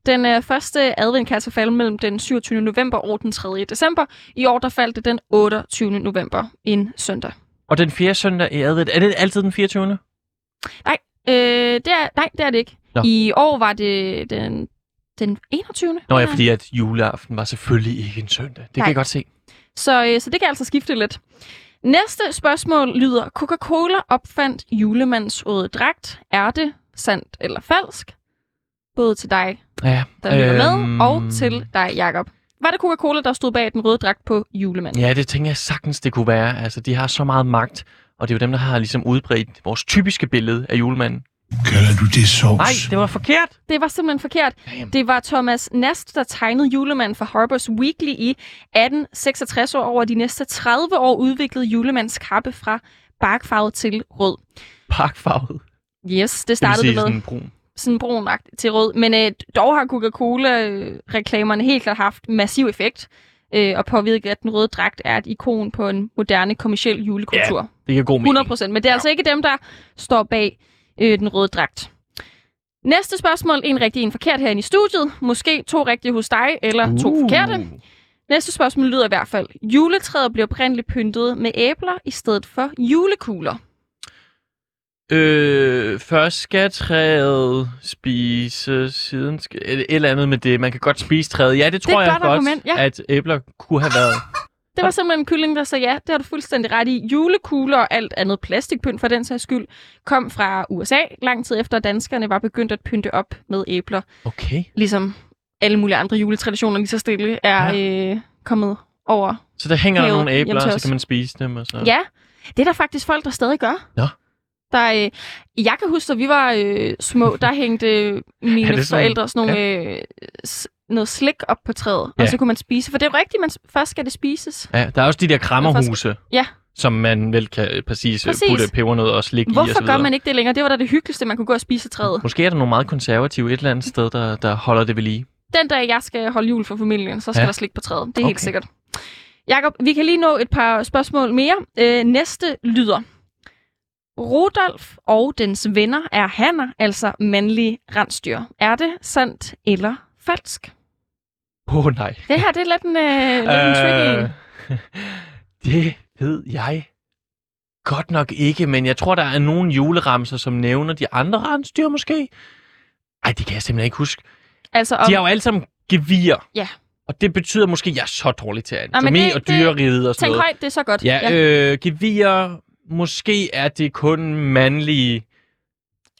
Den øh, første advent kan altså falde mellem den 27. november og den 3. december. I år der faldt det den 28. november, en søndag. Og den fjerde søndag i advent, er det altid den 24. Øh, det er, nej, det er det ikke. Nå. I år var det den, den 21. Nå ja, fordi at juleaften var selvfølgelig ikke en søndag. Det kan Nej. jeg godt se. Så, øh, så det kan altså skifte lidt. Næste spørgsmål lyder, Coca-Cola opfandt julemandens røde dragt. Er det sandt eller falsk? Både til dig, Ja, der lytter øhm, med, og til dig, Jakob. Var det Coca-Cola, der stod bag den røde dragt på julemanden? Ja, det tænker jeg sagtens, det kunne være. Altså, de har så meget magt, og det er jo dem, der har ligesom udbredt vores typiske billede af julemanden. Kalder du det sovs? Nej, det var forkert. Det var simpelthen forkert. Damn. Det var Thomas Nast, der tegnede julemanden for Harper's Weekly i 1866 år. Over de næste 30 år udviklede julemands kappe fra barkfarvet til rød. Parkfarvet. Yes, det Det vil startede sige det med. sådan brun. sådan brun til rød. Men øh, dog har Coca-Cola-reklamerne helt klart haft massiv effekt øh, og påvirket, at den røde dragt er et ikon på en moderne kommersiel julekultur. Det giver god mening. 100 procent. Men det er ja. altså ikke dem, der står bag øh, den røde dragt. Næste spørgsmål. En rigtig, en forkert herinde i studiet. Måske to rigtige hos dig, eller to Uh. forkerte. Næste spørgsmål lyder i hvert fald. Juletræet blev oprindeligt pyntet med æbler i stedet for julekugler. Øh, først skal træet spise, siden skal... Et, et eller andet med det. Man kan godt spise træet. Ja, det tror et jeg godt, argument, ja. at æbler kunne have været. Det var simpelthen en kylling, der sagde ja. Det har du fuldstændig ret i. Julekugler og alt andet plastikpynt for den sags skyld kom fra USA, lang tid efter at danskerne var begyndt at pynte op med æbler. Okay. Ligesom alle mulige andre juletraditioner lige så stille er ja. øh, kommet over. Så der hænger Hævet nogle æbler, og så kan man spise dem. Og så. Ja, det er der faktisk folk, der stadig gør. Nå. Der, øh, jeg kan huske, da vi var øh, små, der hængte mine sådan- forældre sådan nogle, øh, s- noget slik op på træet, Ja. og så kunne man spise. For det er jo rigtigt, man først skal det spises. Ja, der er også de der krammerhuse, Ja. som man vel kan præcis, Præcis. putte pebernød og slik i og så Hvorfor gør man ikke det længere? Det var da det hyggeligste, man kunne gå og spise træet. Måske er der nogle meget konservative et eller andet sted, der, der holder det ved lige. Den dag, jeg skal holde jul for familien, så skal ja. Der slik på træet. Det er okay. helt sikkert. Jakob, vi kan lige nå et par spørgsmål mere. Øh, næste lyder. Rudolf og dens venner er hanner, altså mandlige rensdyr. Er det sandt eller falsk? Åh oh, nej. Det her, det er lidt en, øh, lidt en tricky det ved jeg godt nok ikke, men jeg tror, der er nogle juleramser, som nævner de andre rensdyr måske. Ej, det kan jeg simpelthen ikke huske. Altså, om, De har jo alle sammen gevir. Ja. Og det betyder måske, at jeg er så dårlig til anatomi det- og dyreriget og sådan tænk noget. højt, det er så godt. Ja, øh, gevir, måske er det kun mandlige.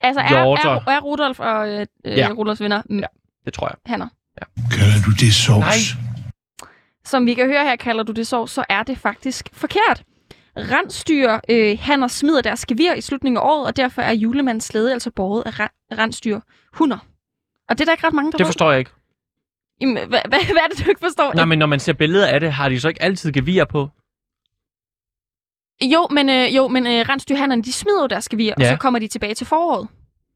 altså, er, hjorter. er, er Rudolf og øh, øh, Ja. Rudolfs venner ja. Det tror jeg. hanner? Kalder du det sovs? Nej. Som vi kan høre her, kalder du det så, så er det faktisk forkert. Rensdyr, øh, hanner smider deres gevir i slutningen af året, og derfor er julemandens slæde altså båret af ren- rensdyr hunder. Og det er der ikke ret mange, der Det ved. forstår jeg ikke. Jamen, hvad, hvad, hvad er det, du ikke forstår? Nej, men når man ser billeder af det, har de så ikke altid gevir på? Jo, men, øh, jo, men øh, rensdyrhannerne, de smider jo deres gevir, og Ja. så kommer de tilbage til foråret.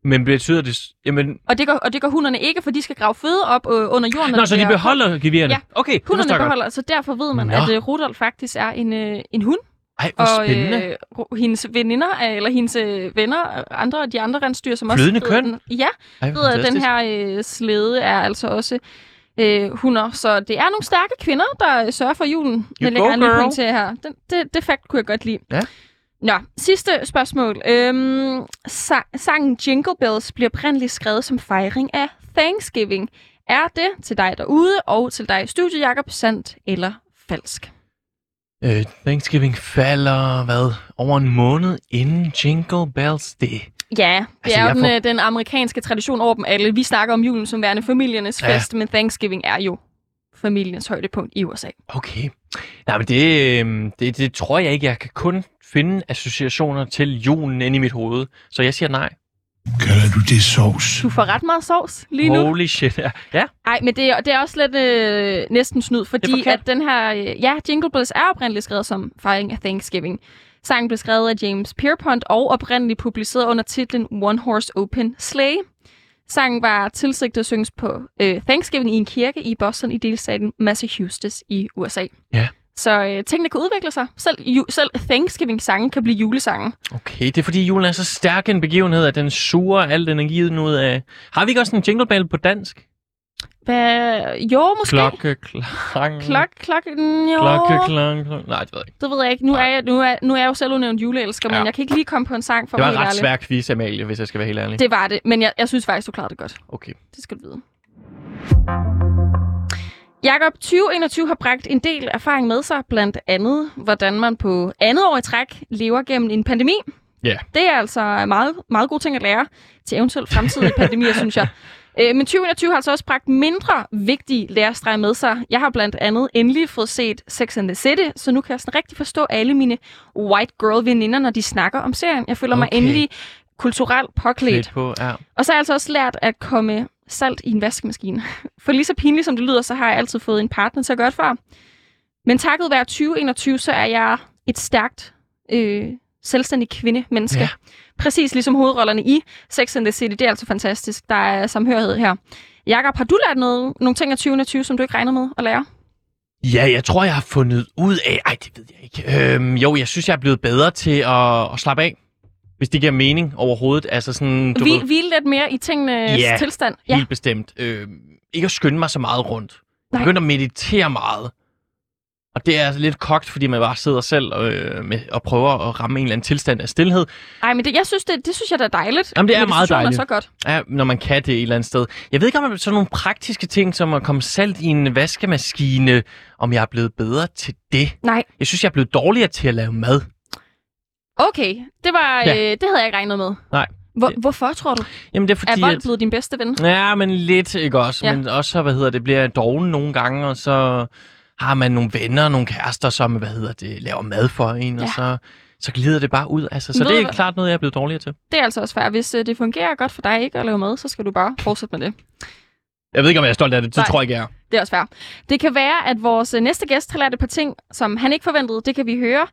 Men betyder det... Jamen... Og det gør, og det gør hunderne ikke, for de skal grave føde op øh, under jorden. Nå, så de beholder gevirerne? Ja. Okay, det Hunderne godt. beholder, så derfor ved man, Nå. at øh, Rudolf faktisk er en, øh, en hund. Ej, hvor og spændende. øh, hendes veninder, øh, eller hendes øh, venner, øh, andre de andre rensdyr, som Flydende også... ved, køn? den- Ja, Ej, ved, at den her øh, slæde er altså også øh, hunder. Så det er nogle stærke kvinder, der sørger for julen. You Jeg lægger en lille til her. Den, det, det fakt kunne jeg godt lide. Ja. Nå, sidste spørgsmål. Øhm, sa- sangen Jingle Bells bliver oprindeligt skrevet som fejring af Thanksgiving. Er det til dig derude og til dig i studiet, Jacob, sandt eller falsk? Øh, Thanksgiving falder, hvad, over en måned inden Jingle Bells Day. Ja, det Altså, er den, får- øh, den amerikanske tradition over dem alle. Vi snakker om julen som værende familiernes Ja. fest, men Thanksgiving er jo familiens højdepunkt i USA. Okay. Nej, men det, øh, det, det tror jeg ikke. Jeg kan kun finde associationer til julen inde i mit hoved. Så jeg siger nej. Kalder du det sovs? Du får ret meget sovs lige nu. Holy shit. Ja. ja. Nej, men det, er- det er også lidt øh, næsten snyd, fordi at den her... Øh, ja, Jingle Bells er oprindeligt skrevet som fejring af Thanksgiving. Sangen blev skrevet af James Pierpont og oprindeligt publiceret under titlen One Horse Open Sleigh. Sangen var tilsigtet at synges på øh, Thanksgiving i en kirke i Boston i delstaten Massachusetts i USA. Ja. Så øh, tingene kan udvikle sig. Selv, ju, selv Thanksgiving-sangen kan blive julesangen. Okay, det er fordi julen er så stærk en begivenhed, at den suger al energien ud af... Har vi ikke også en jingle bell på dansk? Hvad? Jo, måske. Klokke, klang... Klok, klok, mm, jo. Klokke, klang, klang. Nej, det ved jeg ikke. Det ved jeg ikke. Nu er jeg, nu er, nu er jeg jo selv udnævnt juleelsker, ja. Men jeg kan ikke lige komme på en sang for Det var en ret helt svær ærlig. quiz, Amalie, hvis jeg skal være helt ærlig. Det var det, men jeg, jeg synes faktisk, du klarede det godt. Okay. Det skal du vide. Jakob, 2021 har bragt en del erfaring med sig, blandt andet, hvordan man på andet år i træk lever gennem en pandemi. Ja. Det er altså meget, meget gode ting at lære til eventuelt fremtidige pandemier, synes jeg. Øh, Men 2021 har altså også bragt mindre vigtige lærestreger med sig. Jeg har blandt andet endelig fået set Sex and the City, så nu kan jeg sådan rigtig forstå alle mine white girl veninder, når de snakker om serien. Jeg føler mig Okay. endelig kulturelt påklædt. På, ja. Og så har jeg altså også lært at komme salt i en vaskemaskine. For lige så pinligt som det lyder, så har jeg altid fået en partner til at gøre det for. Men takket være 2021, så er jeg et stærkt, øh, selvstændigt kvinde-menneske. Ja. Præcis ligesom hovedrollerne i Sex and the City. Det er altså fantastisk. Der er samhørighed her. Jakob, har du lært noget, nogle ting af 2021, som du ikke regner med at lære? Ja, jeg tror, jeg har fundet ud af... Ej, det ved jeg ikke. Øhm, jo, jeg synes, jeg er blevet bedre til at, at slappe af. Hvis det giver mening overhovedet. Altså sådan, du Vi, ved, hvile lidt mere i tingenes Ja, tilstand. helt bestemt. Øhm, ikke at skynde mig så meget rundt. Jeg begyndte at meditere meget. Og det er altså lidt kogt, fordi man bare sidder selv øh, med, og prøver at ramme en eller anden tilstand af stillhed. Ej, men det, jeg synes, det, det synes jeg da er dejligt. Jamen, det er meget dejligt. er så godt. Ja, når man kan det et eller andet sted. Jeg ved ikke, om det er sådan nogle praktiske ting, som at komme salt i en vaskemaskine, om jeg er blevet bedre til det. Nej, Jeg synes, jeg er blevet dårligere til at lave mad. Okay, det var Ja. øh, det havde jeg ikke regnet med. Nej. Hvor, hvorfor tror du? Jamen, det er fordi, Er vold blevet din bedste ven? Ja, men lidt, ikke også? Ja. Men også, så, hvad hedder det, bliver jeg doven nogle gange, og så har man nogle venner, nogle kærester, som, hvad hedder det, laver mad for en, ja. Og så, så glider det bare ud. Altså, så Ved det er hvad? klart noget, jeg er blevet dårligere til. Det er altså også fair. Hvis øh, det fungerer godt for dig ikke at lave mad, så skal du bare fortsætte med det. Jeg ved ikke, om jeg er stolt af det. Det Nej. tror jeg ikke, jeg er. Det er også fair. Det kan være, at vores øh, næste gæst har lært et par ting, som han ikke forventede. Det kan vi høre.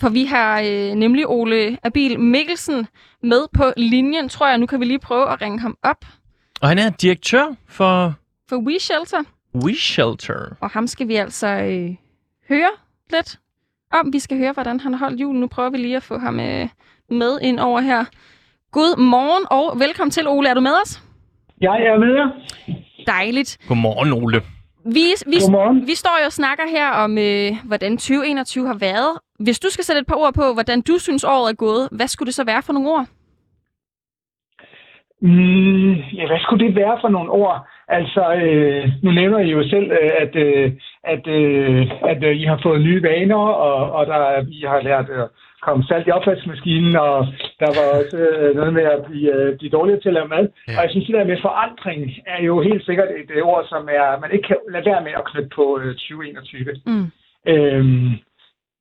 For vi har øh, nemlig Ole Abil Mikkelsen med på linjen, tror jeg. Nu kan vi lige prøve at ringe ham op Og han er direktør for for We Shelter. We Shelter. Og ham skal vi altså øh, høre lidt om. Vi skal høre, hvordan han har holdt jul. Nu prøver vi lige at få ham øh, med ind over her. God morgen og velkommen til, Ole. Er du med os? Jeg er med jer. Dejligt. Godmorgen, Ole. Vi, vi, Godmorgen. vi står jo og snakker her om, øh, hvordan 2021 har været. Hvis du skal sætte et par ord på, hvordan du synes året er gået, hvad skulle det så være for nogle ord? Mm, ja, hvad skulle det være for nogle ord? Altså, øh, nu nævner I jo selv, øh, at, øh, at, øh, at øh, I har fået nye vaner, og, og der, I har lært at komme salt i opvaskemaskinen, og der var også øh, noget med at blive, øh, blive dårligere til at lave mad. Ja. Og jeg synes, det der med forandring er jo helt sikkert et øh, ord, som er, man ikke kan lade være med at knytte på øh, 2021. Mm. Øhm,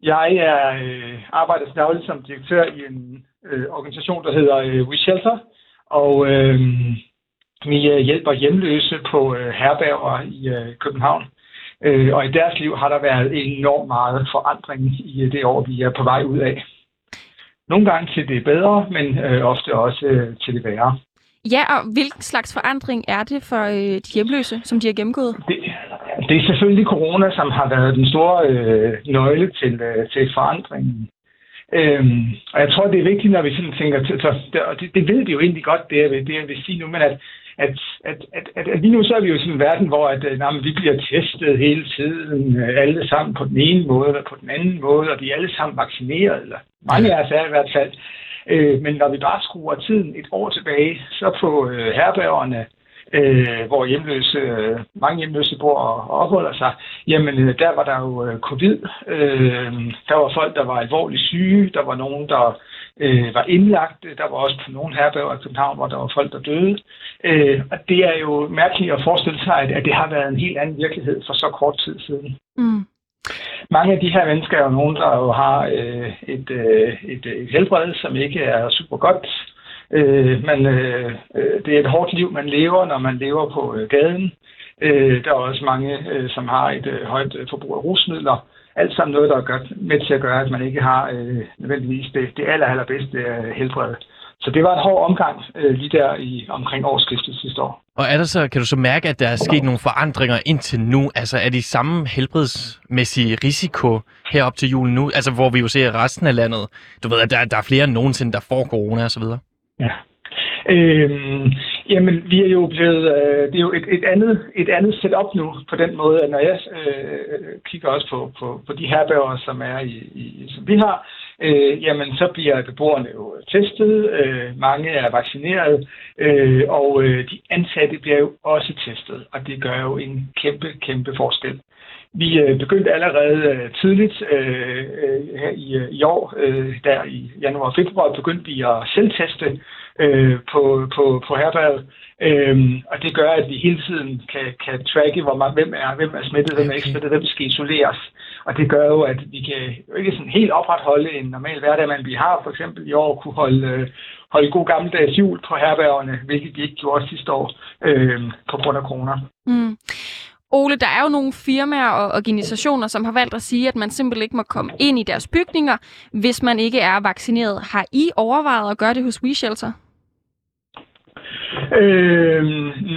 jeg er, øh, arbejder dagligt som direktør i en øh, organisation, der hedder øh, We Shelter, og øh, vi øh, hjælper hjemløse på øh, herberger i øh, København. Og i deres liv har der været enormt meget forandring i det år, vi er på vej ud af. Nogle gange til det bedre, men ofte også til det værre. Ja, og hvilken slags forandring er det for de hjemløse, som de har gennemgået? Det, det er selvfølgelig corona, som har været den store øh, nøgle til, øh, til forandringen. Øhm, og jeg tror, det er vigtigt, når vi sådan tænker til, så, det, og det, det ved vi jo egentlig godt, det jeg vil, det jeg vil sige nu, men at, at, at, at, at, at lige nu så er vi jo i sådan en verden, hvor at, øh, nej, men vi bliver testet hele tiden, øh, alle sammen på den ene måde eller på den anden måde, og vi er alle sammen vaccineret, eller mange af os er i hvert fald. Øh, men når vi bare skruer tiden et år tilbage, så på øh, herbergerne, øh, hvor hjemløse, øh, mange hjemløse bor og, og opholder sig, jamen øh, der var der jo øh, covid. Øh, der var folk, der var alvorligt syge. Der var nogen, der øh, var indlagt. Der var også på nogle herberger i København, hvor der var folk, der døde. Øh, og det er jo mærkeligt at forestille sig, at, at det har været en helt anden virkelighed for så kort tid siden. Mm. Mange af de her mennesker er jo nogen, der jo har øh, et, øh, et, et helbred, som ikke er super godt. Øh, men øh, øh, det er et hårdt liv, man lever, når man lever på øh, gaden. Øh, der er også mange, øh, som har et øh, højt forbrug af rusmidler. Alt sammen noget, der er godt med til at gøre, at man ikke har øh, nødvendigvis det, det aller, allerbedste øh, helbred. Så det var en hård omgang øh, lige der i omkring årsskiftet sidste år. Og er der så, kan du så mærke, at der er sket nogle forandringer indtil nu? Altså er de samme helbredsmæssige risiko herop til jul nu? Altså hvor vi jo ser resten af landet. Du ved, at der, der er flere end nogensinde, der får corona og så videre. Ja. Øhm, jamen, vi er jo blevet, øh, det er jo et, et, andet, et andet setup nu på den måde, at når jeg øh, kigger også på, på, på de herbærer, som er i, i som vi har, øh, jamen så bliver beboerne jo testet, øh, mange er vaccineret, øh, og øh, de ansatte bliver jo også testet, og det gør jo en kæmpe, kæmpe forskel. Vi øh, begyndte allerede øh, tidligt øh, øh her i, øh, i år, øh, der i januar og februar, begyndte vi at selvteste øh, på, på, på herberget. Øhm, og det gør, at vi hele tiden kan, kan tracke, hvor man, hvem, er, hvem er smittet, hvem er ikke Okay. smittet, hvem skal isoleres. Og det gør jo, at vi kan jo ikke sådan helt opretholde en normal hverdag, men vi har for eksempel i år kunne holde, øh, holde god gammeldags jul på herbergerne, hvilket vi ikke gjorde sidste år øh, på grund af corona. Mm. Ole, der er jo nogle firmaer og organisationer, som har valgt at sige, at man simpelthen ikke må komme ind i deres bygninger, hvis man ikke er vaccineret. Har I overvejet at gøre det hos We Shelter? Øh,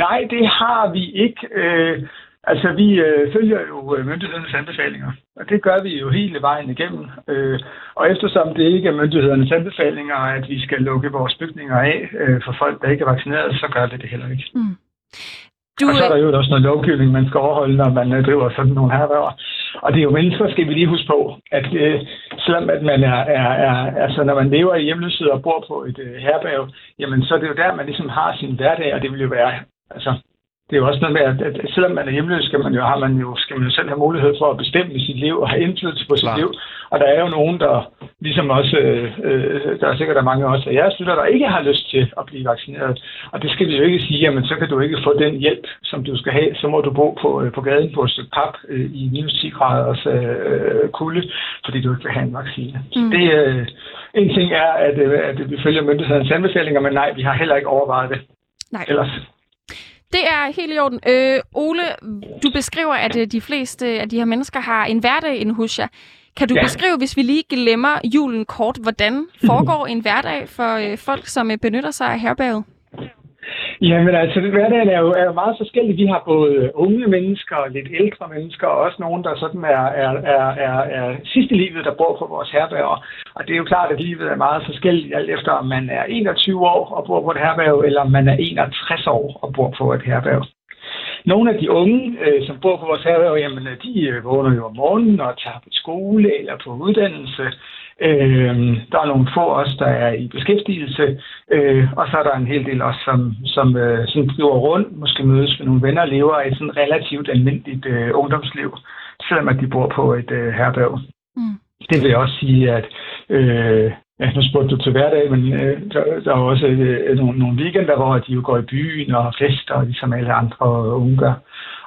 nej, det har vi ikke. Øh, altså, vi øh, følger jo øh, myndighedernes anbefalinger, og det gør vi jo hele vejen igennem. Øh, og eftersom det ikke er myndighedernes anbefalinger, at vi skal lukke vores bygninger af øh, for folk, der ikke er vaccineret, så gør vi det heller ikke. Mm. Du, Og så er der jo også noget lovgivning, man skal overholde, når man øh, driver sådan nogle herværger. Og det er jo mennesker, skal vi lige huske på, at øh, selvom at man er, er, er, altså når man lever i hjemløshed og bor på et øh, herberg, jamen så er det jo der, man ligesom har sin hverdag, og det vil jo være, altså, det er jo også noget med, at, at selvom man er hjemløs, skal man jo, har man jo, skal man jo selv have mulighed for at bestemme sit liv og have indflydelse på sit Klart. liv. Og der er jo nogen, der ligesom også, øh, øh, der er sikkert der mange også af jeres lytter, der ikke har lyst til at blive vaccineret. Og det skal vi jo ikke sige, jamen så kan du ikke få den hjælp, som du skal have. Så må du bo på, øh, på gaden på et stykke pap øh, i minus 10 graders øh, kulde, fordi du ikke vil have en vaccine. Mm. Det, øh, en ting er, at, øh, at vi følger myndighedernes anbefalinger, men nej, vi har heller ikke overvejet det Nej. ellers. Det er helt i orden. Øh, Ole, du beskriver, at øh, de fleste af de her mennesker har en hverdag inde hos jer. Kan du ja. Beskrive, hvis vi lige glemmer julen kort, hvordan foregår en hverdag for øh, folk, som øh, benytter sig af herberget? Jamen altså, hverdagen er jo, er jo meget forskellig. Vi har både unge mennesker og lidt ældre mennesker, og også nogen, der sådan er, er, er, er, er sidste livet, der bor på vores herberger. Og det er jo klart, at livet er meget forskelligt, alt efter om man er 21 år og bor på et herberg, eller om man er 61 år og bor på et herberg. Nogle af de unge, øh, som bor på vores herberg, jamen, de øh, vågner jo om morgenen og tager på skole eller på uddannelse. Øh, der er nogle få også, der er i beskæftigelse, øh, og så er der en hel del også, som, som øh, sådan driver rundt, måske mødes med nogle venner og lever et sådan relativt almindeligt øh, ungdomsliv, selvom at de bor på et øh, herberg. Mm. Det vil jeg også sige, at øh, ja, nu spurgte du til hverdag, men øh, der, der er også øh, nogle, nogle weekender, hvor de jo går i byen og fester, ligesom alle andre unge gør.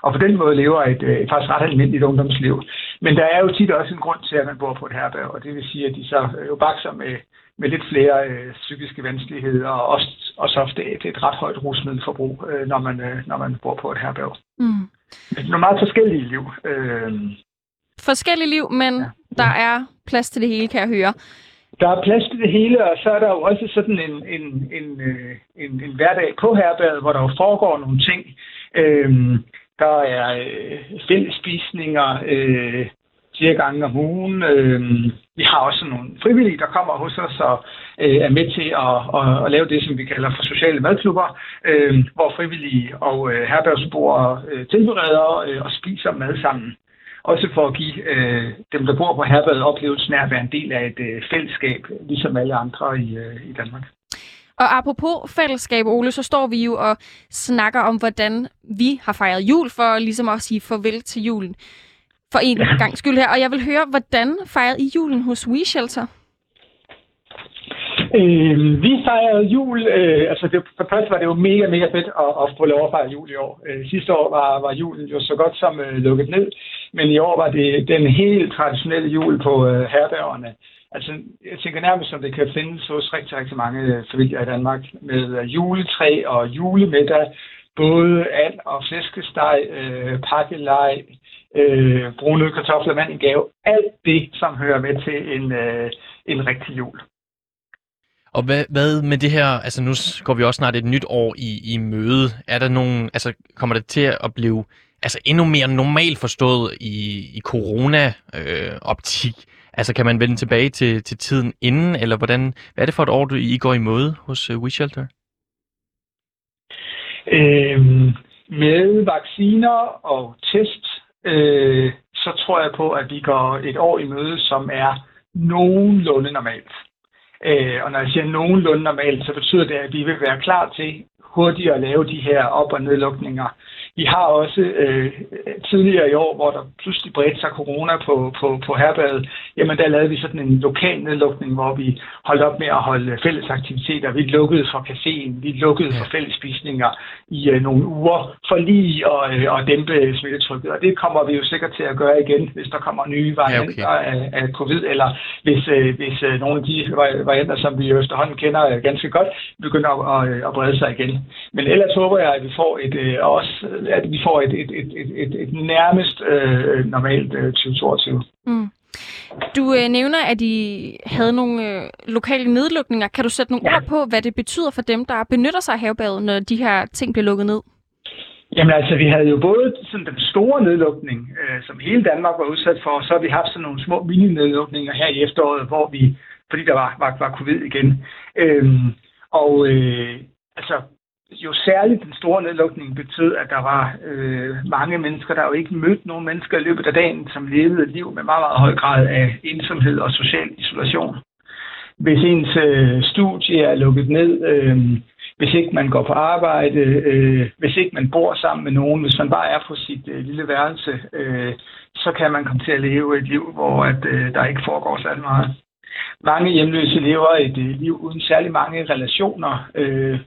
Og på den måde lever et øh, faktisk ret almindeligt ungdomsliv. Men der er jo tit også en grund til, at man bor på et herberg, og det vil sige, at de så øh, jo bakser med, med lidt flere øh, psykiske vanskeligheder, og også, også ofte et, et ret højt rusmiddelforbrug, øh, når, man, øh, når man bor på et herberg. Mm. Nogle meget forskellige liv. Øh, Forskellige liv, men ja. der er plads til det hele, kan jeg høre. Der er plads til det hele, og så er der jo også sådan en, en, en, øh, en, en hverdag på herberget, hvor der jo foregår nogle ting. Øhm, der er øh, fællesspisninger øh, flere gange om ugen. Øh, vi har også nogle frivillige, der kommer hos os og øh, er med til at, at, at lave det, som vi kalder for sociale madklubber, øh, hvor frivillige og øh, herbergsboere øh, tilbereder øh, og spiser mad sammen. Også for at give øh, dem, der bor på herberget, oplevelsen af at være en del af et øh, fællesskab, ligesom alle andre i, øh, i Danmark. Og apropos fællesskab, Ole, så står vi jo og snakker om, hvordan vi har fejret jul, for ligesom at sige farvel til julen. For en ja. gang skyld her. Og jeg vil høre, hvordan fejrede I julen hos We Shelter? Øh, vi fejrede jul, øh, altså det, for det første var det jo mega, mega fedt at, at få lov at fejre jul i år. Øh, sidste år var, var julen jo så godt som øh, lukket ned, men i år var det den helt traditionelle jul på øh, herbergerne. Altså, jeg tænker nærmest, som det kan findes hos rigtig, rigtig mange øh, familier i Danmark, med øh, juletræ og julemiddag, både and og flæskesteg, øh, pakkelej, øh, brune kartofler, mand en gave. Alt det, som hører med til en, øh, en rigtig jul. Og hvad, hvad med det her, altså nu går vi også snart et nyt år i, i møde. Er der nogen, altså kommer det til at blive altså endnu mere normalt forstået i, i corona-optik? Øh, altså kan man vende tilbage til, til tiden inden, eller hvordan, hvad er det for et år, du, I går i møde hos uh, WeShelter? Øhm, med vacciner og test, øh, så tror jeg på, at vi går et år i møde, som er nogenlunde normalt. Øh, og når jeg siger nogenlunde normalt, så betyder det, at vi vil være klar til hurtigt at lave de her op- og nedlukninger. Vi har også øh, tidligere i år, hvor der pludselig bredte sig corona på, på, på herberget, jamen der lavede vi sådan en lokal nedlukning, hvor vi holdt op med at holde fælles aktiviteter. Vi lukkede for caféen, vi lukkede for fællesspisninger i øh, nogle uger, for lige at, øh, at dæmpe smittetrykket. Og det kommer vi jo sikkert til at gøre igen, hvis der kommer nye varianter Ja, okay. af, af covid, eller hvis, øh, hvis øh, nogle af de vari- varianter, som vi jo efterhånden kender øh, ganske godt, begynder at, at, at brede sig igen. Men ellers håber jeg, at vi får et, øh, også, at vi får et, et, et, et, et, et nærmest øh, normalt øh, 2022. Mm. Du øh, nævner, at I havde nogle øh, lokale nedlukninger. Kan du sætte nogle Ja. ord på, hvad det betyder for dem, der benytter sig af havebadet, når de her ting bliver lukket ned? Jamen altså, vi havde jo både sådan den store nedlukning, øh, som hele Danmark var udsat for, og så har vi haft sådan nogle små mini-nedlukninger her i efteråret, hvor vi, fordi der var, var, var covid igen. Øhm, og øh, altså, jo særligt den store nedlukning betød, at der var øh, mange mennesker, der jo ikke mødte nogen mennesker i løbet af dagen, som levede et liv med meget, meget høj grad af ensomhed og social isolation. Hvis ens øh, studie er lukket ned, øh, hvis ikke man går på arbejde, øh, hvis ikke man bor sammen med nogen, hvis man bare er på sit øh, lille værelse, øh, så kan man komme til at leve et liv, hvor at, øh, der ikke foregår særlig meget. Mange hjemløse lever et øh, liv uden særlig mange relationer. Øh,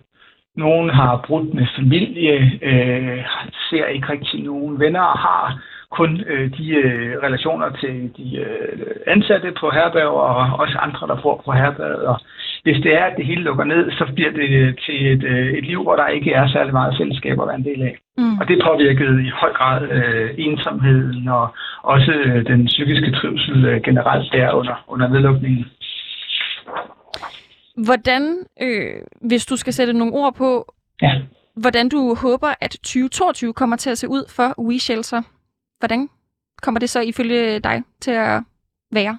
nogen har brudt med familie, øh, ser ikke rigtig nogen venner og har kun øh, de øh, relationer til de øh, ansatte på herberg og også andre, der bor på herberget. Og hvis det er, at det hele lukker ned, så bliver det til et, øh, et liv, hvor der ikke er særlig meget fællesskab at være en del af. Mm. Og det påvirkede i høj grad øh, ensomheden og også øh, den psykiske trivsel øh, generelt der under, under nedlukningen. Hvordan, øh, hvis du skal sætte nogle ord på, Ja. hvordan du håber, at 2022 kommer til at se ud for We Shelter, hvordan kommer det så ifølge dig til at være?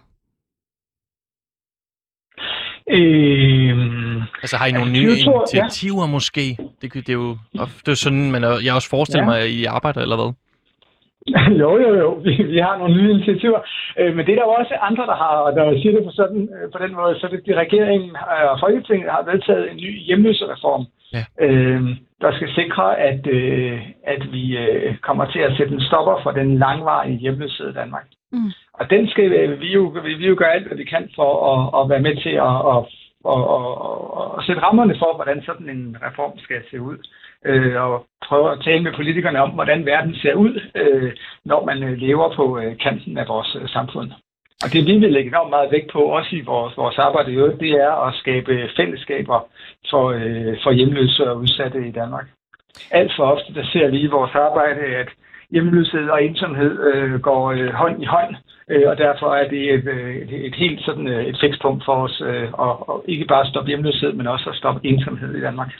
Øh, Altså har I nogle nye 2022, ja. initiativer måske? Det, kan- det er jo ofte sådan, men jeg også forestiller Ja. mig, at I arbejder eller hvad? jo, jo, jo. Vi, vi har nogle nye initiativer. Øh, men det er der jo også andre, der har, og der siger det på, sådan, øh, på den måde. Så det, det regeringen øh, og Folketinget har vedtaget en ny hjemløsereform, Ja. øh, der skal sikre, at, øh, at vi øh, kommer til at sætte en stopper for den langvarige hjemløshed i Danmark. Mm. Og den skal øh, vi jo, vi, vi jo gøre alt, hvad vi kan for at, at være med til at, at, og, og, og, og sætte rammerne for, hvordan sådan en reform skal se ud øh, og prøve at tale med politikerne om, hvordan verden ser ud, øh, når man øh, lever på øh, kanten af vores øh, samfund. Og det vi vil lægge enormt meget vægt på, også i vores, vores arbejde i øvrigt, det er at skabe fællesskaber for, øh, for hjemløse og udsatte i Danmark. Alt for ofte, der ser vi i vores arbejde, at hjemløshed og ensomhed øh, går øh, hånd i hånd, øh, og derfor er det et, øh, et, et helt sådan øh, et fikspunkt for os øh, at, at ikke bare stoppe hjemløshed, men også at stoppe ensomhed i Danmark.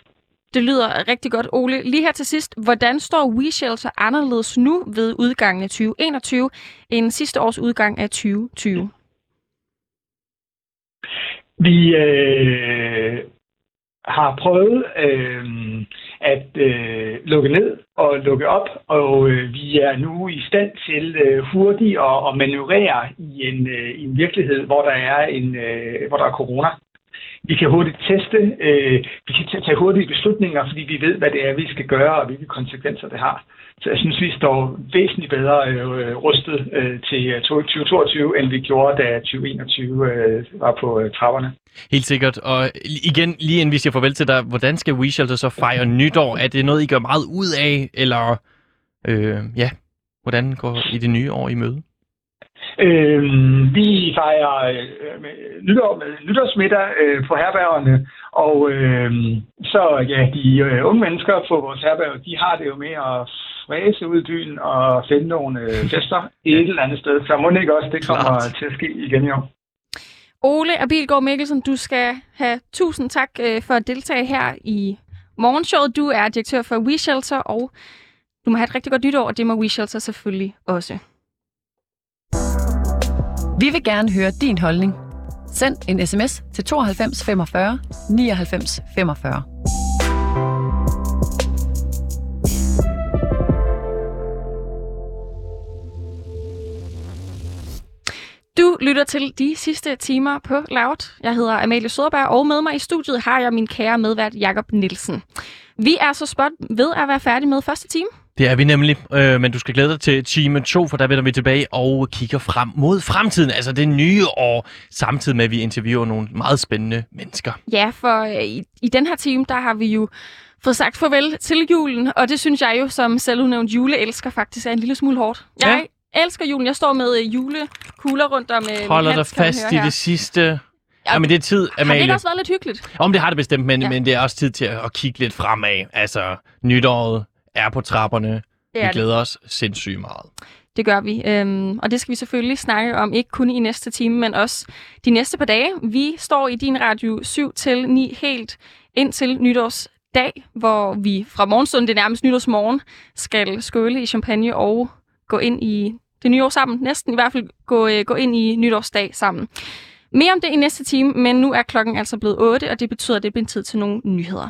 Det lyder rigtig godt, Ole. Lige her til sidst, hvordan står We Shelter anderledes nu ved udgangen af 2021 end sidste års udgang af 2020? Vi øh, har prøvet øh, at øh, lukke ned og lukke op, og øh, vi er nu i stand til øh, hurtigt at, at manøvrere i en, øh, i en virkelighed, hvor der er en, øh, hvor der er corona. Vi kan hurtigt teste, øh, vi kan tage- tage hurtige beslutninger, fordi vi ved, hvad det er, vi skal gøre, og hvilke konsekvenser det har. Så jeg synes, vi står væsentligt bedre øh, rustet øh, til øh, 2022, end vi gjorde, da 2021 øh, var på øh, trapperne. Helt sikkert. Og igen, lige inden vi siger farvel til dig, hvordan skal We Shelter så fejre nytår? Er det noget, I gør meget ud af, eller øh, ja, hvordan går I det nye år i møde? Øh, vi fejrer øh, nytår med nytårsmiddag øh, på herbergerne, og øh, så ja, de øh, unge mennesker på vores herberg, de har det jo med at fræse ud i byen og finde nogle øh, fester et eller andet sted. Så må det ikke også, det kommer Klart. til at ske igen i år. Ole Abilgaard Mikkelsen, du skal have tusind tak øh, for at deltage her i morgenshowet. Du er direktør for We Shelter, og du må have et rigtig godt nytår, og det må We Shelter selvfølgelig også. Vi vil gerne høre din holdning. Send en sms til 92 45 99 45. Du lytter til de sidste timer på Loud. Jeg hedder Amalie Søderberg, og med mig i studiet har jeg min kære medvært Jakob Nielsen. Vi er så spot ved at være færdige med første time. Det er vi nemlig, øh, men du skal glæde dig til time 2, for der vender vi tilbage og kigger frem mod fremtiden, altså det nye år, samtidig med at vi interviewer nogle meget spændende mennesker. Ja, for øh, i, i den her time, der har vi jo fået sagt farvel til julen, og det synes jeg jo som selvudnævnt juleelsker faktisk er en lille smule hårdt. Jeg elsker julen. Jeg står med øh, julekugler rundt om øh, Holder dig fast i det sidste. Ja, men det er tid, Har det Amalie. ikke også været lidt hyggeligt? Om det har det bestemt, men, Ja. ja. men det er også tid til at, at kigge lidt fremad. Altså, nytåret er på trapperne. Det Vi er det. glæder os sindssygt meget. Det gør vi. Øhm, og det skal vi selvfølgelig snakke om, ikke kun i næste time, men også de næste par dage. Vi står i din radio 7 til 9 helt indtil nytårsdag, hvor vi fra morgenstunden, det er nærmest nytårsmorgen, skal skåle i champagne og gå ind i det nye år sammen. Næsten i hvert fald gå, øh, gå ind i nytårsdag sammen. Mere om det i næste time, men nu er klokken altså blevet 8, og det betyder, at det bliver tid til nogle nyheder.